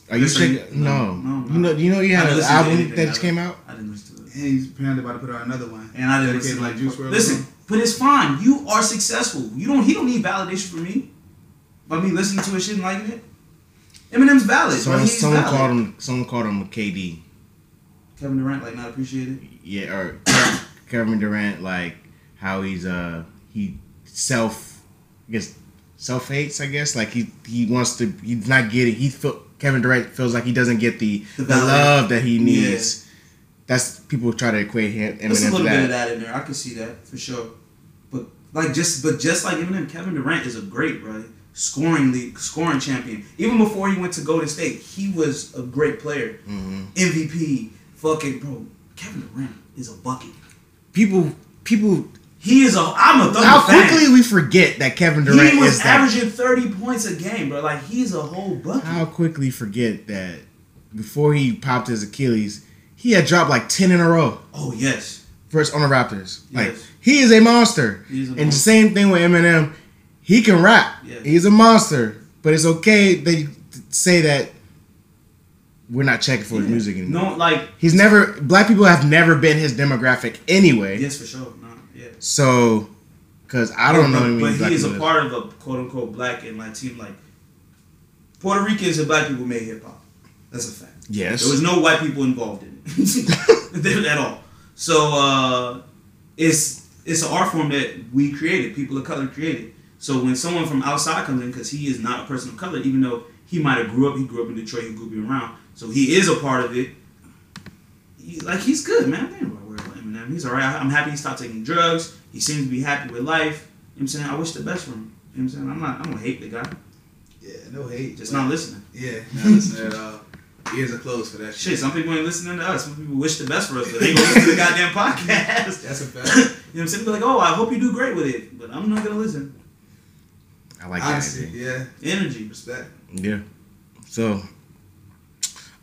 Are you Listen, checking? No. no, You know, you know, you had an album that just came out. I didn't listen to it. And he's apparently about to put out another one. And I didn't Dedicated listen like to Juice it. WRLD. Listen, but it's fine. You are successful. You don't. He don't need validation from me. By me listening to his shit and liking it. Eminem's valid. bro. Someone, He's someone valid. called him. Someone called him a KD. Kevin Durant like not appreciated. Yeah, or Kevin Durant, like how he's uh he self, I guess self hates. I guess like he he wants to. He's not getting. He feel Kevin Durant feels like he doesn't get the The the, love that he needs. That's people try to equate him There's a Eminem little bit of that. that in there. I can see that for sure. But like just but just like Eminem, Kevin Durant is a great right scoring league scoring champion. Even before he went to Golden State, he was a great player. Mhm. MVP, fucking bro. Kevin Durant is a bucket. People people. He is a. I'm a Thunder How fan. quickly we forget that Kevin Durant he was is that. averaging 30 points a game, bro. Like he's a whole bucket. How quickly forget that before he popped his Achilles, he had dropped like ten in a row. Oh yes. First on the Raptors. Like Yes. he is a monster. He's a and the same thing with Eminem. He can rap. Yeah. He's a monster. But it's okay they say that we're not checking for his music anymore. No, like He's never black people have never been his demographic anyway. yes for sure. No, yeah. So cause I don't know But, but he is a part of a quote unquote black and Latino like Puerto Ricans and black people made hip hop. That's a fact. Yes. There was no white people involved in it at all. So uh, it's it's an art form that we created, people of color created. So when someone from outside comes in, because he is not a person of color, even though he might have grew up, he grew up in Detroit, he grew up around, so he is a part of it. He, like he's good, man. I think about where Eminem. He's alright. I'm happy he stopped taking drugs. He seems to be happy with life. You know what I'm saying? I wish the best for him. You know what I'm saying? I'm not. I don't hate the guy. Yeah, no hate. Just not listening. Yeah, not listening at all. Ears are closed for that shit. Shit, some people ain't listening to us. Some people wish the best for us, but they gonna listen to the goddamn podcast. That's a fact. you know what I'm saying? Be like, oh, I hope you do great with it, but I'm not gonna listen. I like that Honestly, idea. yeah. Energy. Respect. Yeah. So,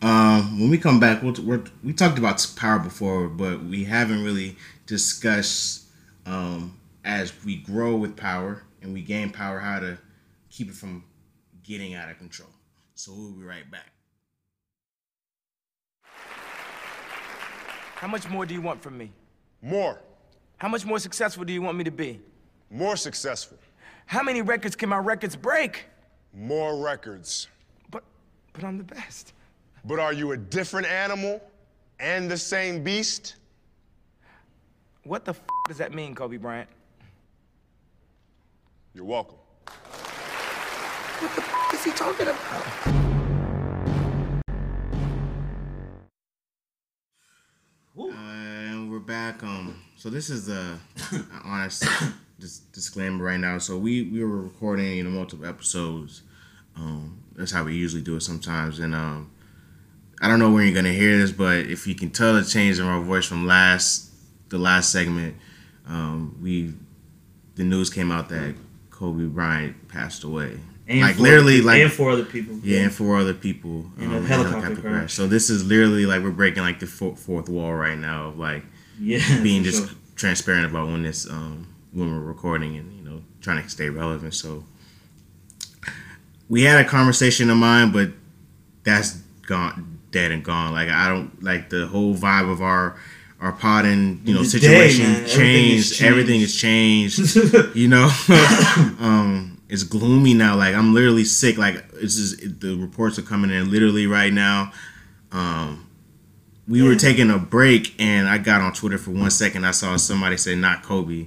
um, when we come back, we'll, we're, we talked about power before, but we haven't really discussed um, as we grow with power and we gain power, how to keep it from getting out of control. So we'll be right back. How much more do you want from me? More. How much more successful do you want me to be? More successful. How many records can my records break? More records. But but I'm the best. But are you a different animal and the same beast? What the f- does that mean, Kobe Bryant? You're welcome. What the f- is he talking about? and we're back. Um, so this is a, a honest dis- disclaimer right now. So we we were recording you know multiple episodes. Um, that's how we usually do it sometimes. And um, I don't know when you're gonna hear this, but if you can tell the change in our voice from last the last segment, um, we the news came out that Kobe Bryant passed away. And like literally, other- like and four other people. Yeah, and four other people In a um, helicopter crash. So this is literally like we're breaking like the fourth wall right now of like Yeah, being just sure. transparent about when this um when we're recording and you know trying to stay relevant. So we had a conversation of mine, but that's gone dead and gone. Like I don't like the whole vibe of our our pod and you know situation. Everything has changed. changed. Everything has changed. you know, um, it's gloomy now. Like I'm literally sick. Like it's just it, the reports are coming in literally right now. Um, we were taking a break, and I got on Twitter for one second. I saw somebody say "not Kobe,"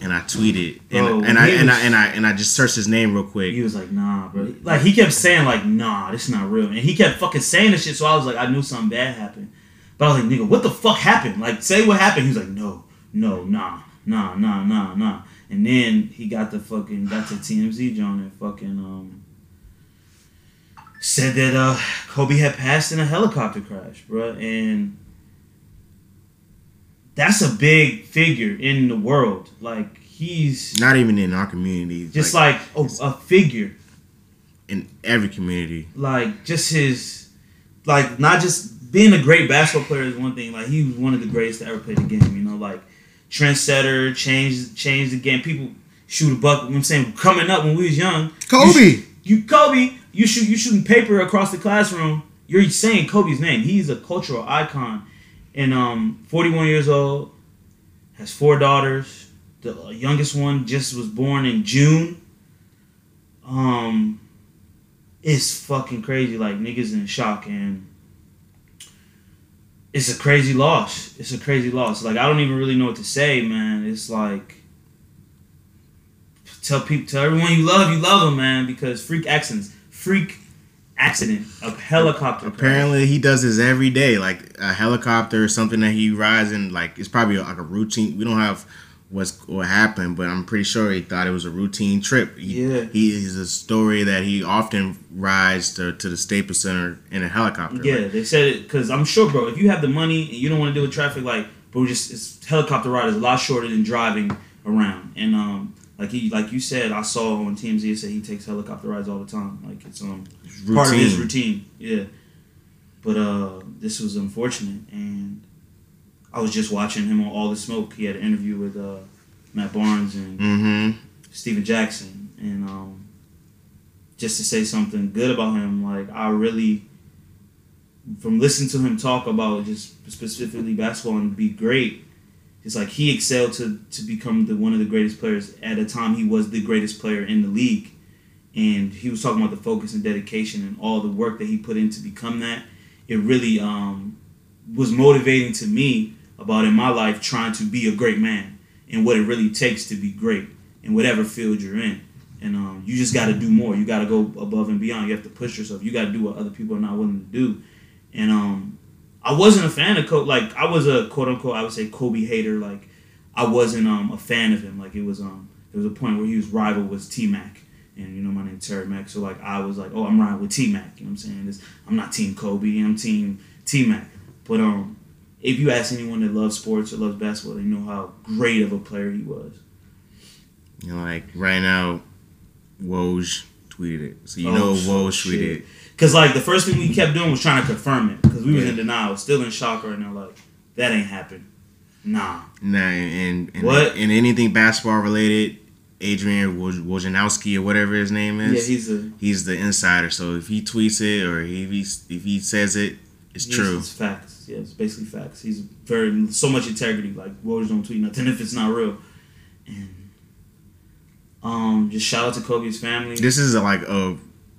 and I tweeted, and, Bro, and I he and I was- and I and I just searched his name real quick. He was like, nah, bro. Like he kept saying like, nah, this is not real, and he kept fucking saying this shit. So I was like, I knew something bad happened, but I was like, nigga, what the fuck happened? Like, say what happened. He was like, no, no, nah, nah, nah, nah, nah. And then he got the fucking got to TMZ John and fucking um said that uh Kobe had passed in a helicopter crash, bro, and that's a big figure in the world. Like he's Not even in our community. just like, oh, a figure. in every community. Like just his, like not just being a great basketball player is one thing. Like he was one of the greatest to ever play the game. You know, like trendsetter, changed changed the game. People shoot a buck. You know what I'm saying coming up when we was young, Kobe. You, sh- you Kobe. You shoot you shooting paper across the classroom. You're saying Kobe's name. He's a cultural icon. And um, 41 years old, has four daughters. The youngest one just was born in June. Um, it's fucking crazy. Like niggas in shock, and it's a crazy loss. It's a crazy loss. Like I don't even really know what to say, man. It's like tell people, tell everyone you love, you love them, man. Because freak accidents, freak accident, of helicopter. crash. Apparently, he does this every day, like a helicopter or something that he rides in. Like it's probably like a routine. We don't have what's what happened, but I'm pretty sure he thought it was a routine trip. He, Yeah. he is a story that he often rides to, to the Staples Center in a helicopter. Yeah, Like, they said it because I'm sure, bro. If you have the money and you don't want to deal with traffic, like, bro, just it's, helicopter ride is a lot shorter than driving around. And um, like he, like you said, I saw on TMZ it said he takes helicopter rides all the time. Like it's um part of his routine. Yeah. But uh, this was unfortunate, and I was just watching him on All the Smoke. He had an interview with uh, Matt Barnes and Mhm. Stephen Jackson, and um, just to say something good about him, like I really, from listening to him talk about just specifically basketball and be great, it's like he excelled to to become the one of the greatest players at a time he was the greatest player in the league, and he was talking about the focus and dedication and all the work that he put in to become that. It really um, was motivating to me about in my life trying to be a great man and what it really takes to be great in whatever field you're in. And um, you just got to do more. You got to go above and beyond. You have to push yourself. You got to do what other people are not willing to do. And um, I wasn't a fan of Kobe. Like I was a quote unquote, I would say Kobe hater. Like I wasn't um, a fan of him. Like it was um, there was a point where he was rival was T Mac. And you know my name's Terry Mac, so like I was like, oh, I'm riding with T Mac. You know what I'm saying? This, I'm not Team Kobe. I'm Team T Mac. But um, if you ask anyone that loves sports or loves basketball, they know how great of a player he was. you know, like right now, Woj tweeted so you Oh, know Woj tweeted it. Cause like the first thing we kept doing was trying to confirm it because we was Yeah. in denial, still in shock right now. Like that ain't happened. Nah. Nah, and, and What? and anything basketball related, Adrian Woj- Wojnarowski or whatever his name is. Yeah, he's a- he's the insider. So if he tweets it or if he if he says it, it's true. It's facts. Yeah, it's basically facts. He's very so much integrity. Like Woj don't tweet nothing if it's not real. And um, just shout out to Kobe's family. This is a, like a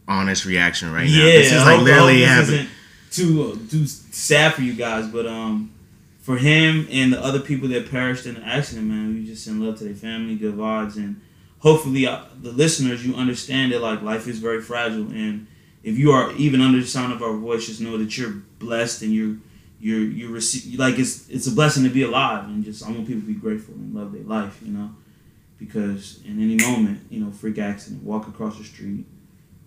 honest reaction right now. Yeah, this is like literally happening. this isn't too too sad for you guys, but um, for him and the other people that perished in the accident, man, we just send love to their family, good vibes, and hopefully uh, the listeners you understand that like life is very fragile, and if you are even under the sound of our voice, just know that you're blessed and you're you're you receive like it's it's a blessing to be alive, and just I want people to be grateful and love their life, you know, because in any moment, you know, freak accident, walk across the street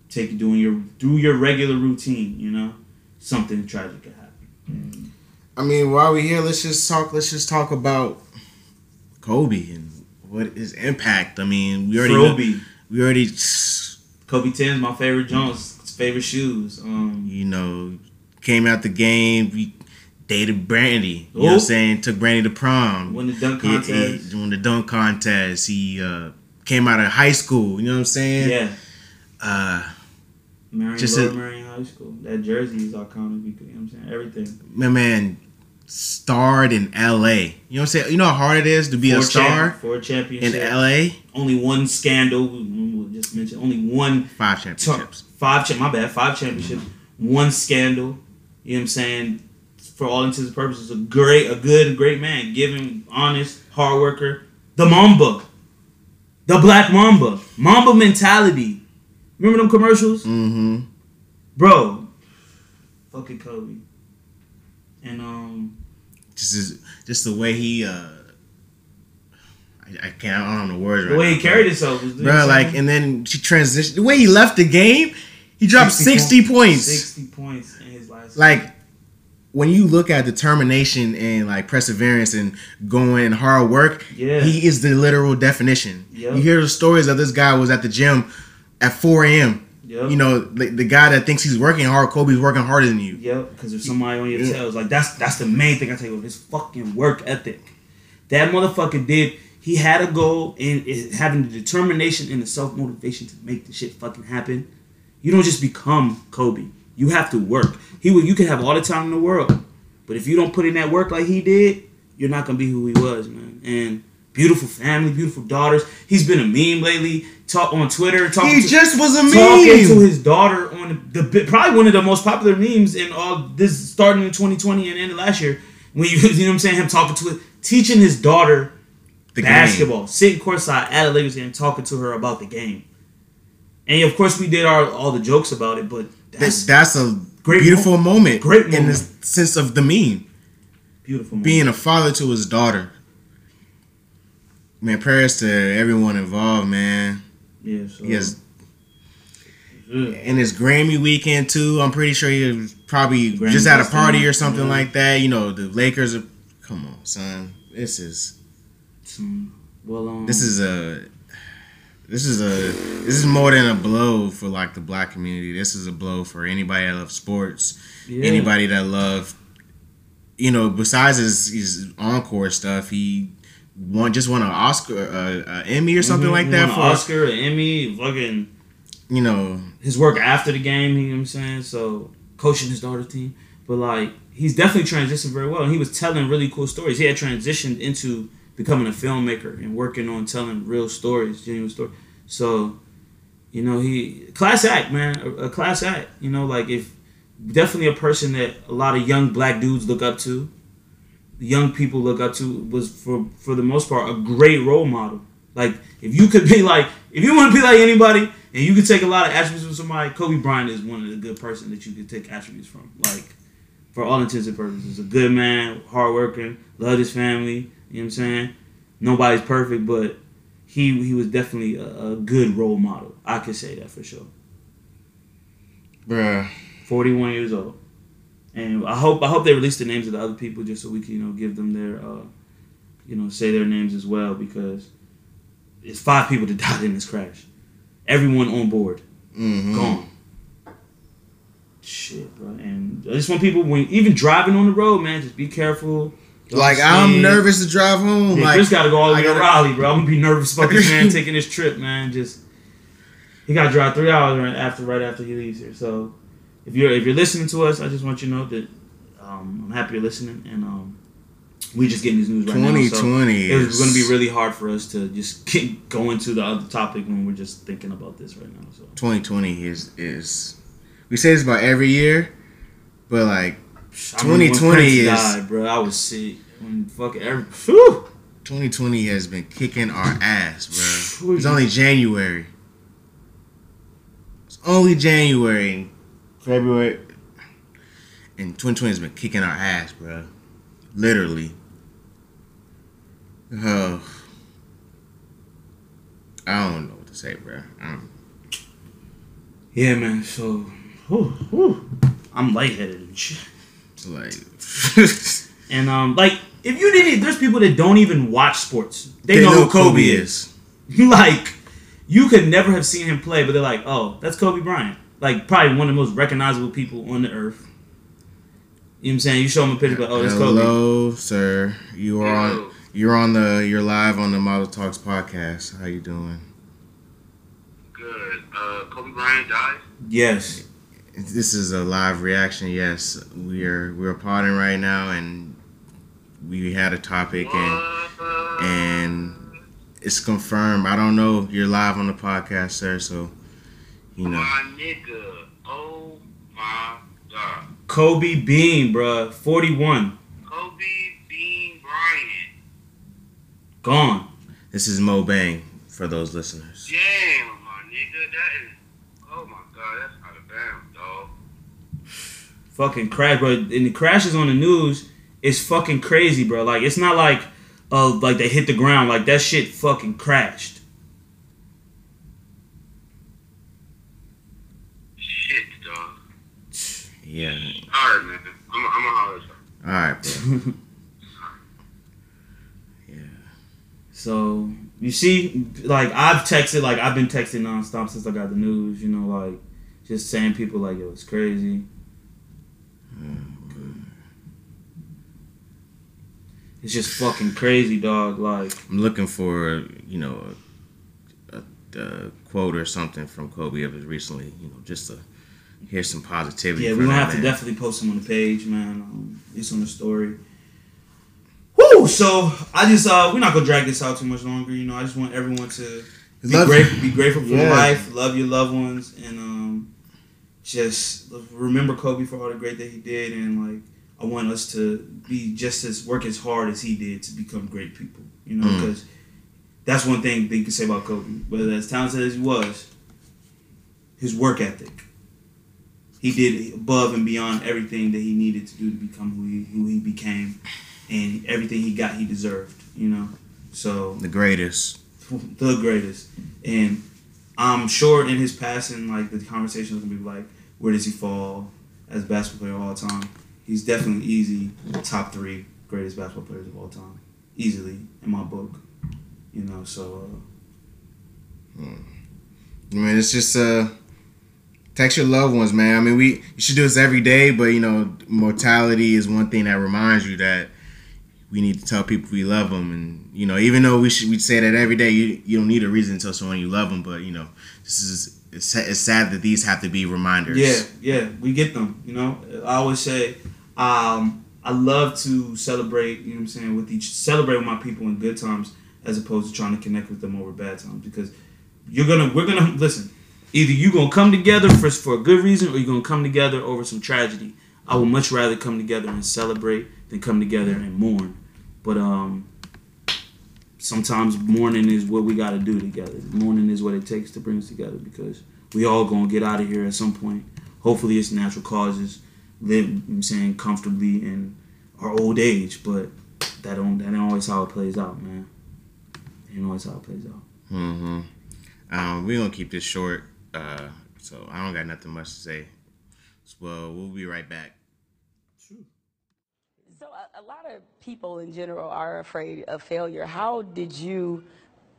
take doing your do your regular routine, you know, something tragic could happen. I mean, while we're here, let's just talk. Let's just talk about Kobe and what his impact. I mean, we already know- Kobe. we already Kobe 10's my favorite Jones, favorite shoes. Um, you know came out the game. We dated Brandy. You know what I'm saying? Took Brandy to prom. Won the dunk He- he- contest. won the dunk contest. He uh, came out of high school. You know what I'm saying? Yeah. Uh, Merion, Just Lower a- Merion High School. That jersey is iconic. You know what I'm saying? Everything. my man starred in L.A. You know what I'm saying? You know how hard it is to be a Four star champ- four in. L.A. Only one scandal. We'll just mention only one. Five championships. Five. Cha- my bad. Five championships. One scandal. You know what I'm saying? For all intents and purposes, a great, a good, great man, giving, honest, hard worker. The Mamba. The Black Mamba. Mamba mentality. Remember them commercials? Mm-hmm. Bro. Fucking Kobe. And um. Just his, just the way he uh. I, I can't. I don't know words. The right way now, he carried bro. himself was- bro. Like, and then she transitioned. The way he left the game, he dropped 60, points. 60 points in his last Like, when you look at determination and like perseverance and going and hard work, Yeah. he is the literal definition. Yep. You hear the stories of this guy was at the gym at 4 a.m. Yep. You know, the, the guy that thinks he's working hard, Kobe's working harder than you. Yep, because there's somebody on your Yeah. tails. Like that's that's the main thing I tell you. His fucking work ethic. That motherfucker did. He had a goal and is having the determination and the self motivation to make the shit fucking happen. You don't just become Kobe. You have to work. He would. You can have all the time in the world, but if you don't put in that work like he did, you're not gonna be who he was, man. And beautiful family, beautiful daughters. He's been a meme lately. Talk on Twitter. Talking He to- just was a Talking meme. to his daughter on the, the probably one of the most popular memes in all this starting in 2020 and ended last year. When you you know what I'm saying, him talking to it, teaching his daughter The game. basketball, sitting courtside at a Lakers game, talking to her about the game. And of course, we did our all the jokes about it, but That's, that's a Great beautiful mo- moment. great in the sense of the meme. beautiful. moment. Being a father to his daughter. Man, prayers to everyone involved, man. yeah, so, yeah. in his Grammy weekend too. I'm pretty sure he was probably just at a party or something yeah. like that. You know, the Lakers are. Come on, son. This is Some, well, um, this is a this is a this is more than a blow for like the black community. This is a blow for anybody that loves sports, Yeah. anybody that love. You know, besides his, his encore stuff, he won just won an Oscar, uh, uh, Emmy or something Mhm, like that for an Oscar, an Emmy, fucking you know his work after the game. You know what I'm saying? So coaching his daughter team, but like he's definitely transitioned very well, and he was telling really cool stories. He had transitioned into becoming a filmmaker and working on telling real stories, genuine stories. So, you know, he class act, man, a, a class act. You know, like if definitely a person that a lot of young black dudes look up to, young people look up to was for for the most part a great role model. Like if you could be like if you want to be like anybody and you could take a lot of attributes from somebody, Kobe Bryant is one of the good person that you could take attributes from. Like for all intents and purposes, a good man, hardworking, loved his family. You know what I'm saying? Nobody's perfect, but he he was definitely a, a good role model. I could say that for sure. bruh. 41 years old. And I hope I hope they release the names of the other people just so we can you know give them their uh, you know say their names as well because it's five people that died in this crash. Everyone on board Mhm. gone. Shit, bro. And I just want people when even driving on the road, man, just be careful. Don't Like I'm nervous to drive home. Yeah, like Chris got to go all the way to gotta- Raleigh, bro. I'm gonna be nervous about this man taking this trip, man. Just he got to drive three hours after right after he leaves here. So if you're if you're listening to us, I just want you to know that um, I'm happy you're listening, and um, we just getting this news right now. 2020 So it's is- going to be really hard for us to just get, go into the other topic when we're just thinking about this right now. So 2020 is is we say this about every year, but like I remember when 2020 is died, bro. I was sick. When fucking every, whew. 2020 has been kicking our ass, bro. It's only January. It's only January, February, and 2020 has been kicking our ass, bro. Literally. Oh, I don't know what to say, bro. I'm, Yeah, man. So, whew, whew. I'm lightheaded and shit. like, And um, like, if you didn't, there's people that don't even watch sports. They, They know, know who Kobe, Kobe is. like, you could never have seen him play, but they're like, oh, that's Kobe Bryant. Like, probably one of the most recognizable people on the earth. You know what I'm saying? You show him a picture, like, oh, that's Kobe. hello, sir. You are on. You're on the. You're live on the Model Talks podcast. How you doing? Good. Uh, Kobe Bryant died. Yes. This is a live reaction. Yes, we are. We're potting right now, and we had a topic, and and it's confirmed. I don't know. You're live on the podcast, sir. So, you know. My nigga. Oh my god. Kobe Bean, bruh. 41. Kobe Bean Bryant. Gone. This is Mo Bang for those listeners. Damn, my nigga. That is. Oh my god. That's out of bounds, dog. fucking crash, bro. And the crashes on the news is fucking crazy, bro. Like it's not like uh like they hit the ground. Like that shit fucking crashed. Shit, dog. Yeah. Alright, man. I'm, I'm gonna holler. All right, bro. yeah. So you see, like I've texted, like I've been texting nonstop since I got the news. You know, like just saying people like, yo, it's crazy. Mm-hmm. It's just fucking crazy, dog. Like I'm looking for you know a, a, a quote or something from Kobe of his recently. You know, just to hear some positivity. Yeah, we're gonna that have to definitely post them on the page, man. Um, it's on the story. Woo! So I just uh, we're not gonna drag this out too much longer. You know, I just want everyone to be Love- grateful, be grateful for Yeah. life, love your loved ones, and um, just remember Kobe for all the great that he did, and like I want us to be just as work as hard as he did to become great people. You know, Mm. because that's one thing that you can say about Kobe. Whether as talented as he was, his work ethic. He did above and beyond everything that he needed to do to become who he who he became, and everything he got, he deserved. You know, so the greatest. the greatest. And I'm sure in his passing, like the conversation is gonna be like, where does he fall as a basketball player of all time? He's definitely easy top three greatest basketball players of all time, easily in my book. You know, so uh, I mean, it's just uh, text your loved ones, man. I mean, we you should do this every day, but you know, mortality is one thing that reminds you that we need to tell people we love them, and you know, even though we should we say that every day, you you don't need a reason to tell someone you love them, but you know, this is it's, it's sad that these have to be reminders. Yeah, yeah, we get them. You know, I always say, um, I love to celebrate. You know what I'm saying with each celebrate with my people in good times as opposed to trying to connect with them over bad times because you're gonna we're gonna listen. Either you gonna come together for for a good reason or you're gonna come together over some tragedy. I would much rather come together and celebrate than come together and mourn. But um, sometimes mourning is what we got to do together. Mourning is what it takes to bring us together because we all gonna get out of here at some point. Hopefully, it's natural causes. Live, you I'm saying, comfortably in our old age, but that don't that ain't always how it plays out, man. Ain't always how it plays out. Mm-hmm. Um, we're gonna keep this short, uh, so I don't got nothing much to say. Well, we'll be right back. So a, a lot of people in general are afraid of failure. How did you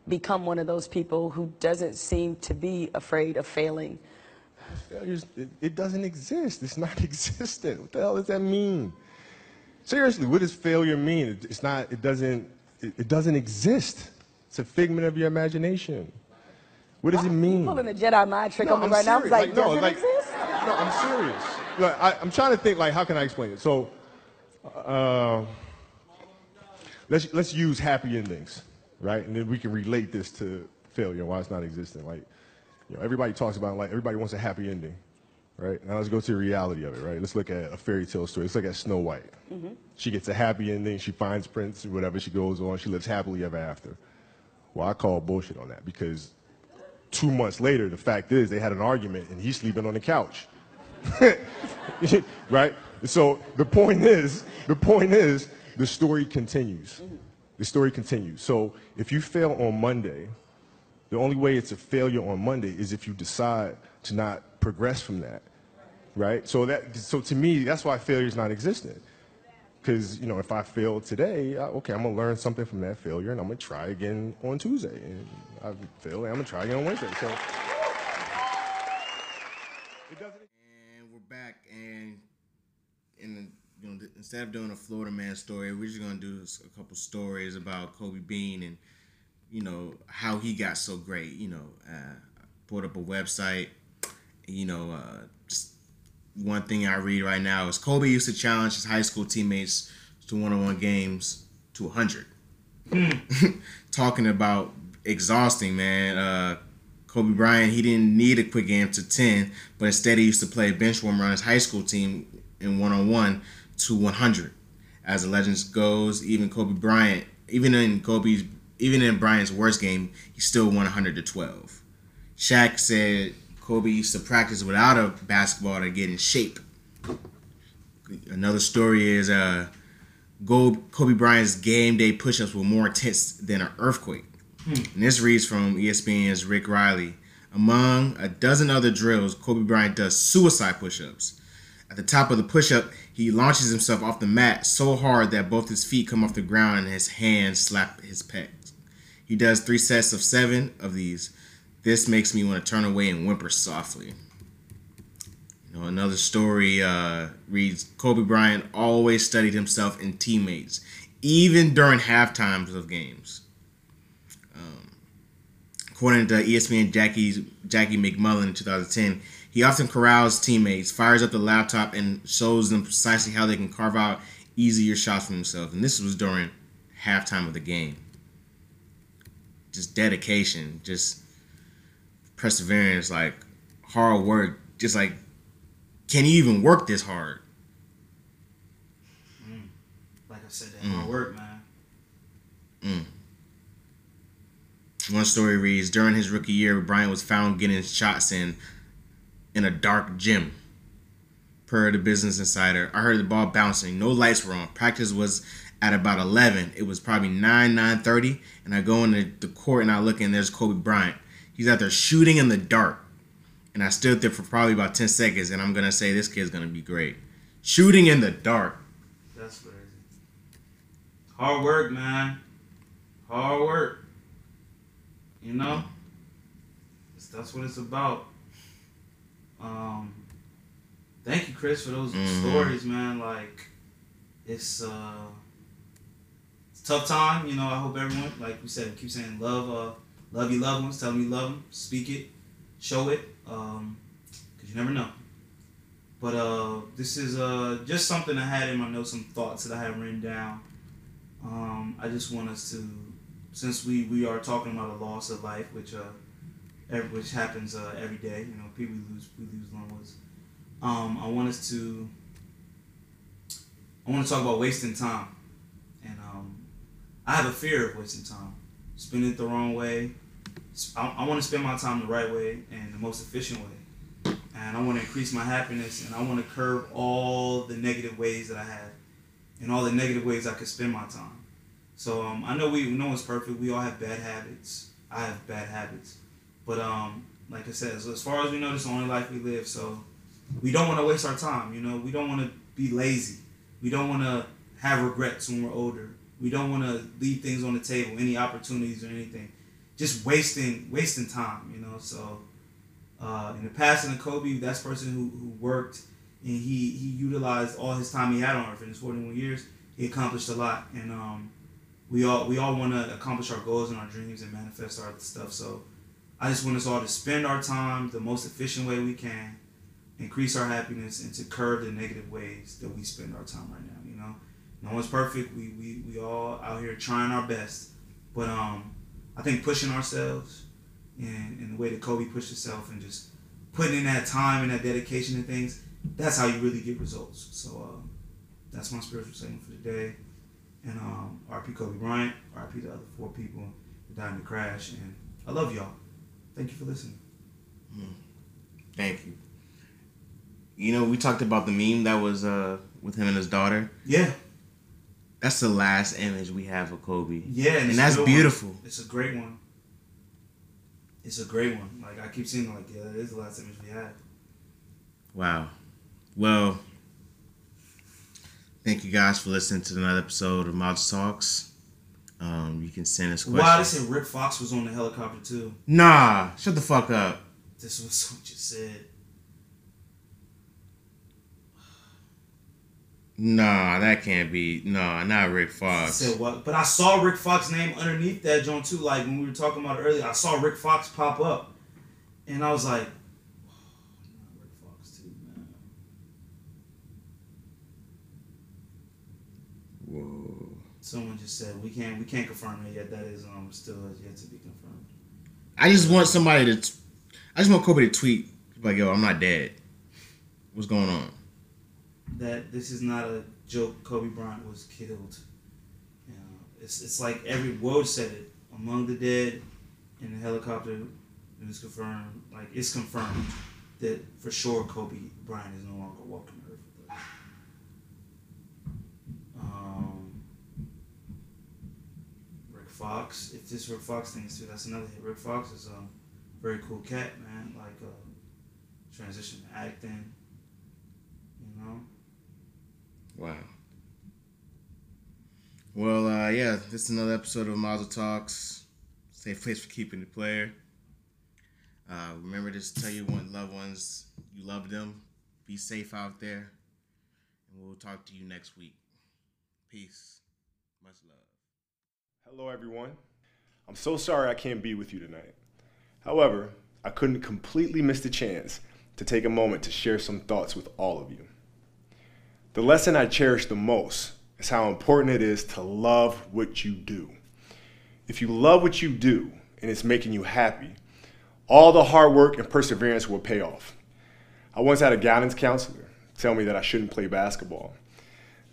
become one of those people who doesn't seem to be afraid of failing? Failures, it, it doesn't exist. It's not existent. What the hell does that mean? Seriously, what does failure mean? It, it's not. It doesn't. It, it doesn't exist. It's a figment of your imagination. What does it mean? Pulling a Jedi mind trick No, on me I'm right now. I was serious. like, no, does like- exist? No, I'm serious. Look, I, I'm trying to think. Like, how can I explain it? So, uh, let's let's use happy endings, right? And then we can relate this to failure, why it's not existing. Like, you know, everybody talks about like everybody wants a happy ending, right? Now let's go to the reality of it, right? Let's look at a fairy tale story. Let's look at Snow White. She gets a happy ending. She finds Prince, whatever. She goes on. She lives happily ever after. Well, I call bullshit on that because two months later, the fact is they had an argument and he's sleeping on the couch. right? So the point is, the point is, the story continues. The story continues. So if you fail on Monday, the only way it's a failure on Monday is if you decide to not progress from that. Right? So that so to me, that's why failure is not existent. Because you know, if I fail today, I, okay, I'm gonna learn something from that failure, and I'm gonna try again on Tuesday. And I fail, and I'm gonna try again on Wednesday. So And we're back, and in the, you know, instead of doing a Florida man story, we're just gonna do a couple stories about Kobe Bean and you know how he got so great. You know, uh, up a website. You know, uh, just one thing I read right now is Kobe used to challenge his high school teammates to one-on-one games to 100. Talking about exhausting, man. Uh, Kobe Bryant, he didn't need a quick game to 10, but instead he used to play bench warmer on his high school team in one on one to 100. As the legends goes, even Kobe Bryant, even in Kobe's, even in Bryant's worst game, he still won 100 to 12. Shaq said Kobe used to practice without a basketball to get in shape. Another story is uh, Kobe Bryant's game day push-ups were more intense than an earthquake. And this reads from ESPN's Rick Reilly. Among a dozen other drills, Kobe Bryant does suicide push-ups. At the top of the push up, he launches himself off the mat so hard that both his feet come off the ground and his hands slap his pecs. He does three sets of seven of these. This makes me want to turn away and whimper softly. You know, another story uh, reads Kobe Bryant always studied himself and teammates, even during half times of games. Um, according to ESPN Jackie Jackie MacMullan in 2010, he often corrals teammates, fires up the laptop, and shows them precisely how they can carve out easier shots for themselves. And this was during halftime of the game. Just dedication, just perseverance, like hard work, just like can you even work this hard? Mm. Like I said, that mm. hard work, man. Mm. One story reads During his rookie year, Bryant was found getting shots in in a dark gym. Per the Business Insider, I heard the ball bouncing. No lights were on. Practice was at about 11. It was probably 9, 9.30, and I go into the court and I look and there's Kobe Bryant. He's out there shooting in the dark and I stood there for probably about 10 seconds, and I'm going to say this kid's going to be great. Shooting in the dark. That's crazy. Hard work, man. Hard work. You know? That's what it's about. Um, thank you, Chris, for those mm-hmm. stories, man. Like, it's, uh, it's tough time. You know, I hope everyone, like we said, keep saying love, uh, love your loved ones, tell them you love them, speak it, show it um, because you never know. But uh, this is uh, just something I had in my notes, some thoughts that I have written down. Um, I just want us to, since we, we are talking about a loss of life, which uh, every, which happens uh, every day. You know, people lose we lose loved ones. Um, I want us to. I want to talk about wasting time, and um, I have a fear of wasting time, spending it the wrong way, I, I want to spend my time the right way and the most efficient way. And I want to increase my happiness and I want to curb all the negative ways that I have and all the negative ways I could spend my time. So um, I know we no one's perfect. We all have bad habits. I have bad habits. But um, like I said, as far as we know, this is the only life we live. So we don't want to waste our time. You know, we don't want to be lazy. We don't want to have regrets when we're older. We don't want to leave things on the table, any opportunities or anything just wasting wasting time, you know. So uh, in the passing of Kobe, that's person who, who worked and he he utilized all his time he had on earth in his 41 years. He accomplished a lot, and um, we all we all want to accomplish our goals and our dreams and manifest our stuff. So I just want us all to spend our time the most efficient way we can, increase our happiness, and to curb the negative ways that we spend our time right now. You know, no one's perfect. We we we all out here trying our best, but um I think pushing ourselves and, and the way that Kobe pushed himself and just putting in that time and that dedication and things, that's how you really get results. So um, that's my spiritual statement for today. And um, RP Kobe Bryant, RP the other four people that died in the crash. And I love y'all. Thank you for listening. Mm. Thank you. You know, we talked about the meme that was uh, with him and his daughter. Yeah. That's the last image we have of Kobe. Yeah, and, and that's beautiful. One. It's a great one. It's a great one. Like I keep seeing, like yeah, that is the last image we had. Wow. Well, thank you guys for listening to another episode of Miles Talks. Um, you can send us questions. Wow, they said Rick Fox was on the helicopter too. Nah, shut the fuck up. This was what you said. Nah, that can't be. Nah, not Rick Fox. said what? But I saw Rick Fox name underneath that joint too. Like when we were talking about it earlier, I saw Rick Fox pop up, and I was like, Rick Fox too, man. Whoa. Someone just said we can't we can't confirm it yet. That is um still yet to be confirmed. I just want somebody to. T- I just want Kobe to tweet like, "Yo, I'm not dead. What's going on?" That this is not a joke. Kobe Bryant was killed. You know, it's it's like every word said it. Among the dead, in the helicopter, it was confirmed. Like it's confirmed that for sure Kobe Bryant is no longer walking the earth. Um, Rick Fox. If this Rick Fox thing is true, that's another hit. Rick Fox is a very cool cat, man. Like uh, transition to acting. You No. Wow. Well, uh, yeah, this is another episode of Mazel Talks. Safe place for keeping the player. Uh, remember to tell your one loved ones you love them. Be safe out there. And we'll talk to you next week. Peace. Much love. Hello, everyone. I'm so sorry I can't be with you tonight. However, I couldn't completely miss the chance to take a moment to share some thoughts with all of you. The lesson I cherish the most is how important it is to love what you do. If you love what you do and it's making you happy, all the hard work and perseverance will pay off. I once had a guidance counselor tell me that I shouldn't play basketball,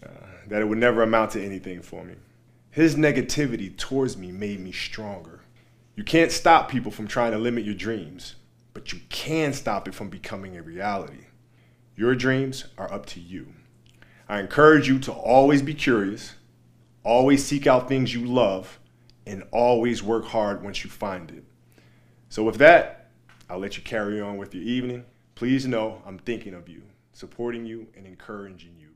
uh, that it would never amount to anything for me. His negativity towards me made me stronger. You can't stop people from trying to limit your dreams, but you can stop it from becoming a reality. Your dreams are up to you. I encourage you to always be curious, always seek out things you love, and always work hard once you find it. So, with that, I'll let you carry on with your evening. Please know I'm thinking of you, supporting you, and encouraging you.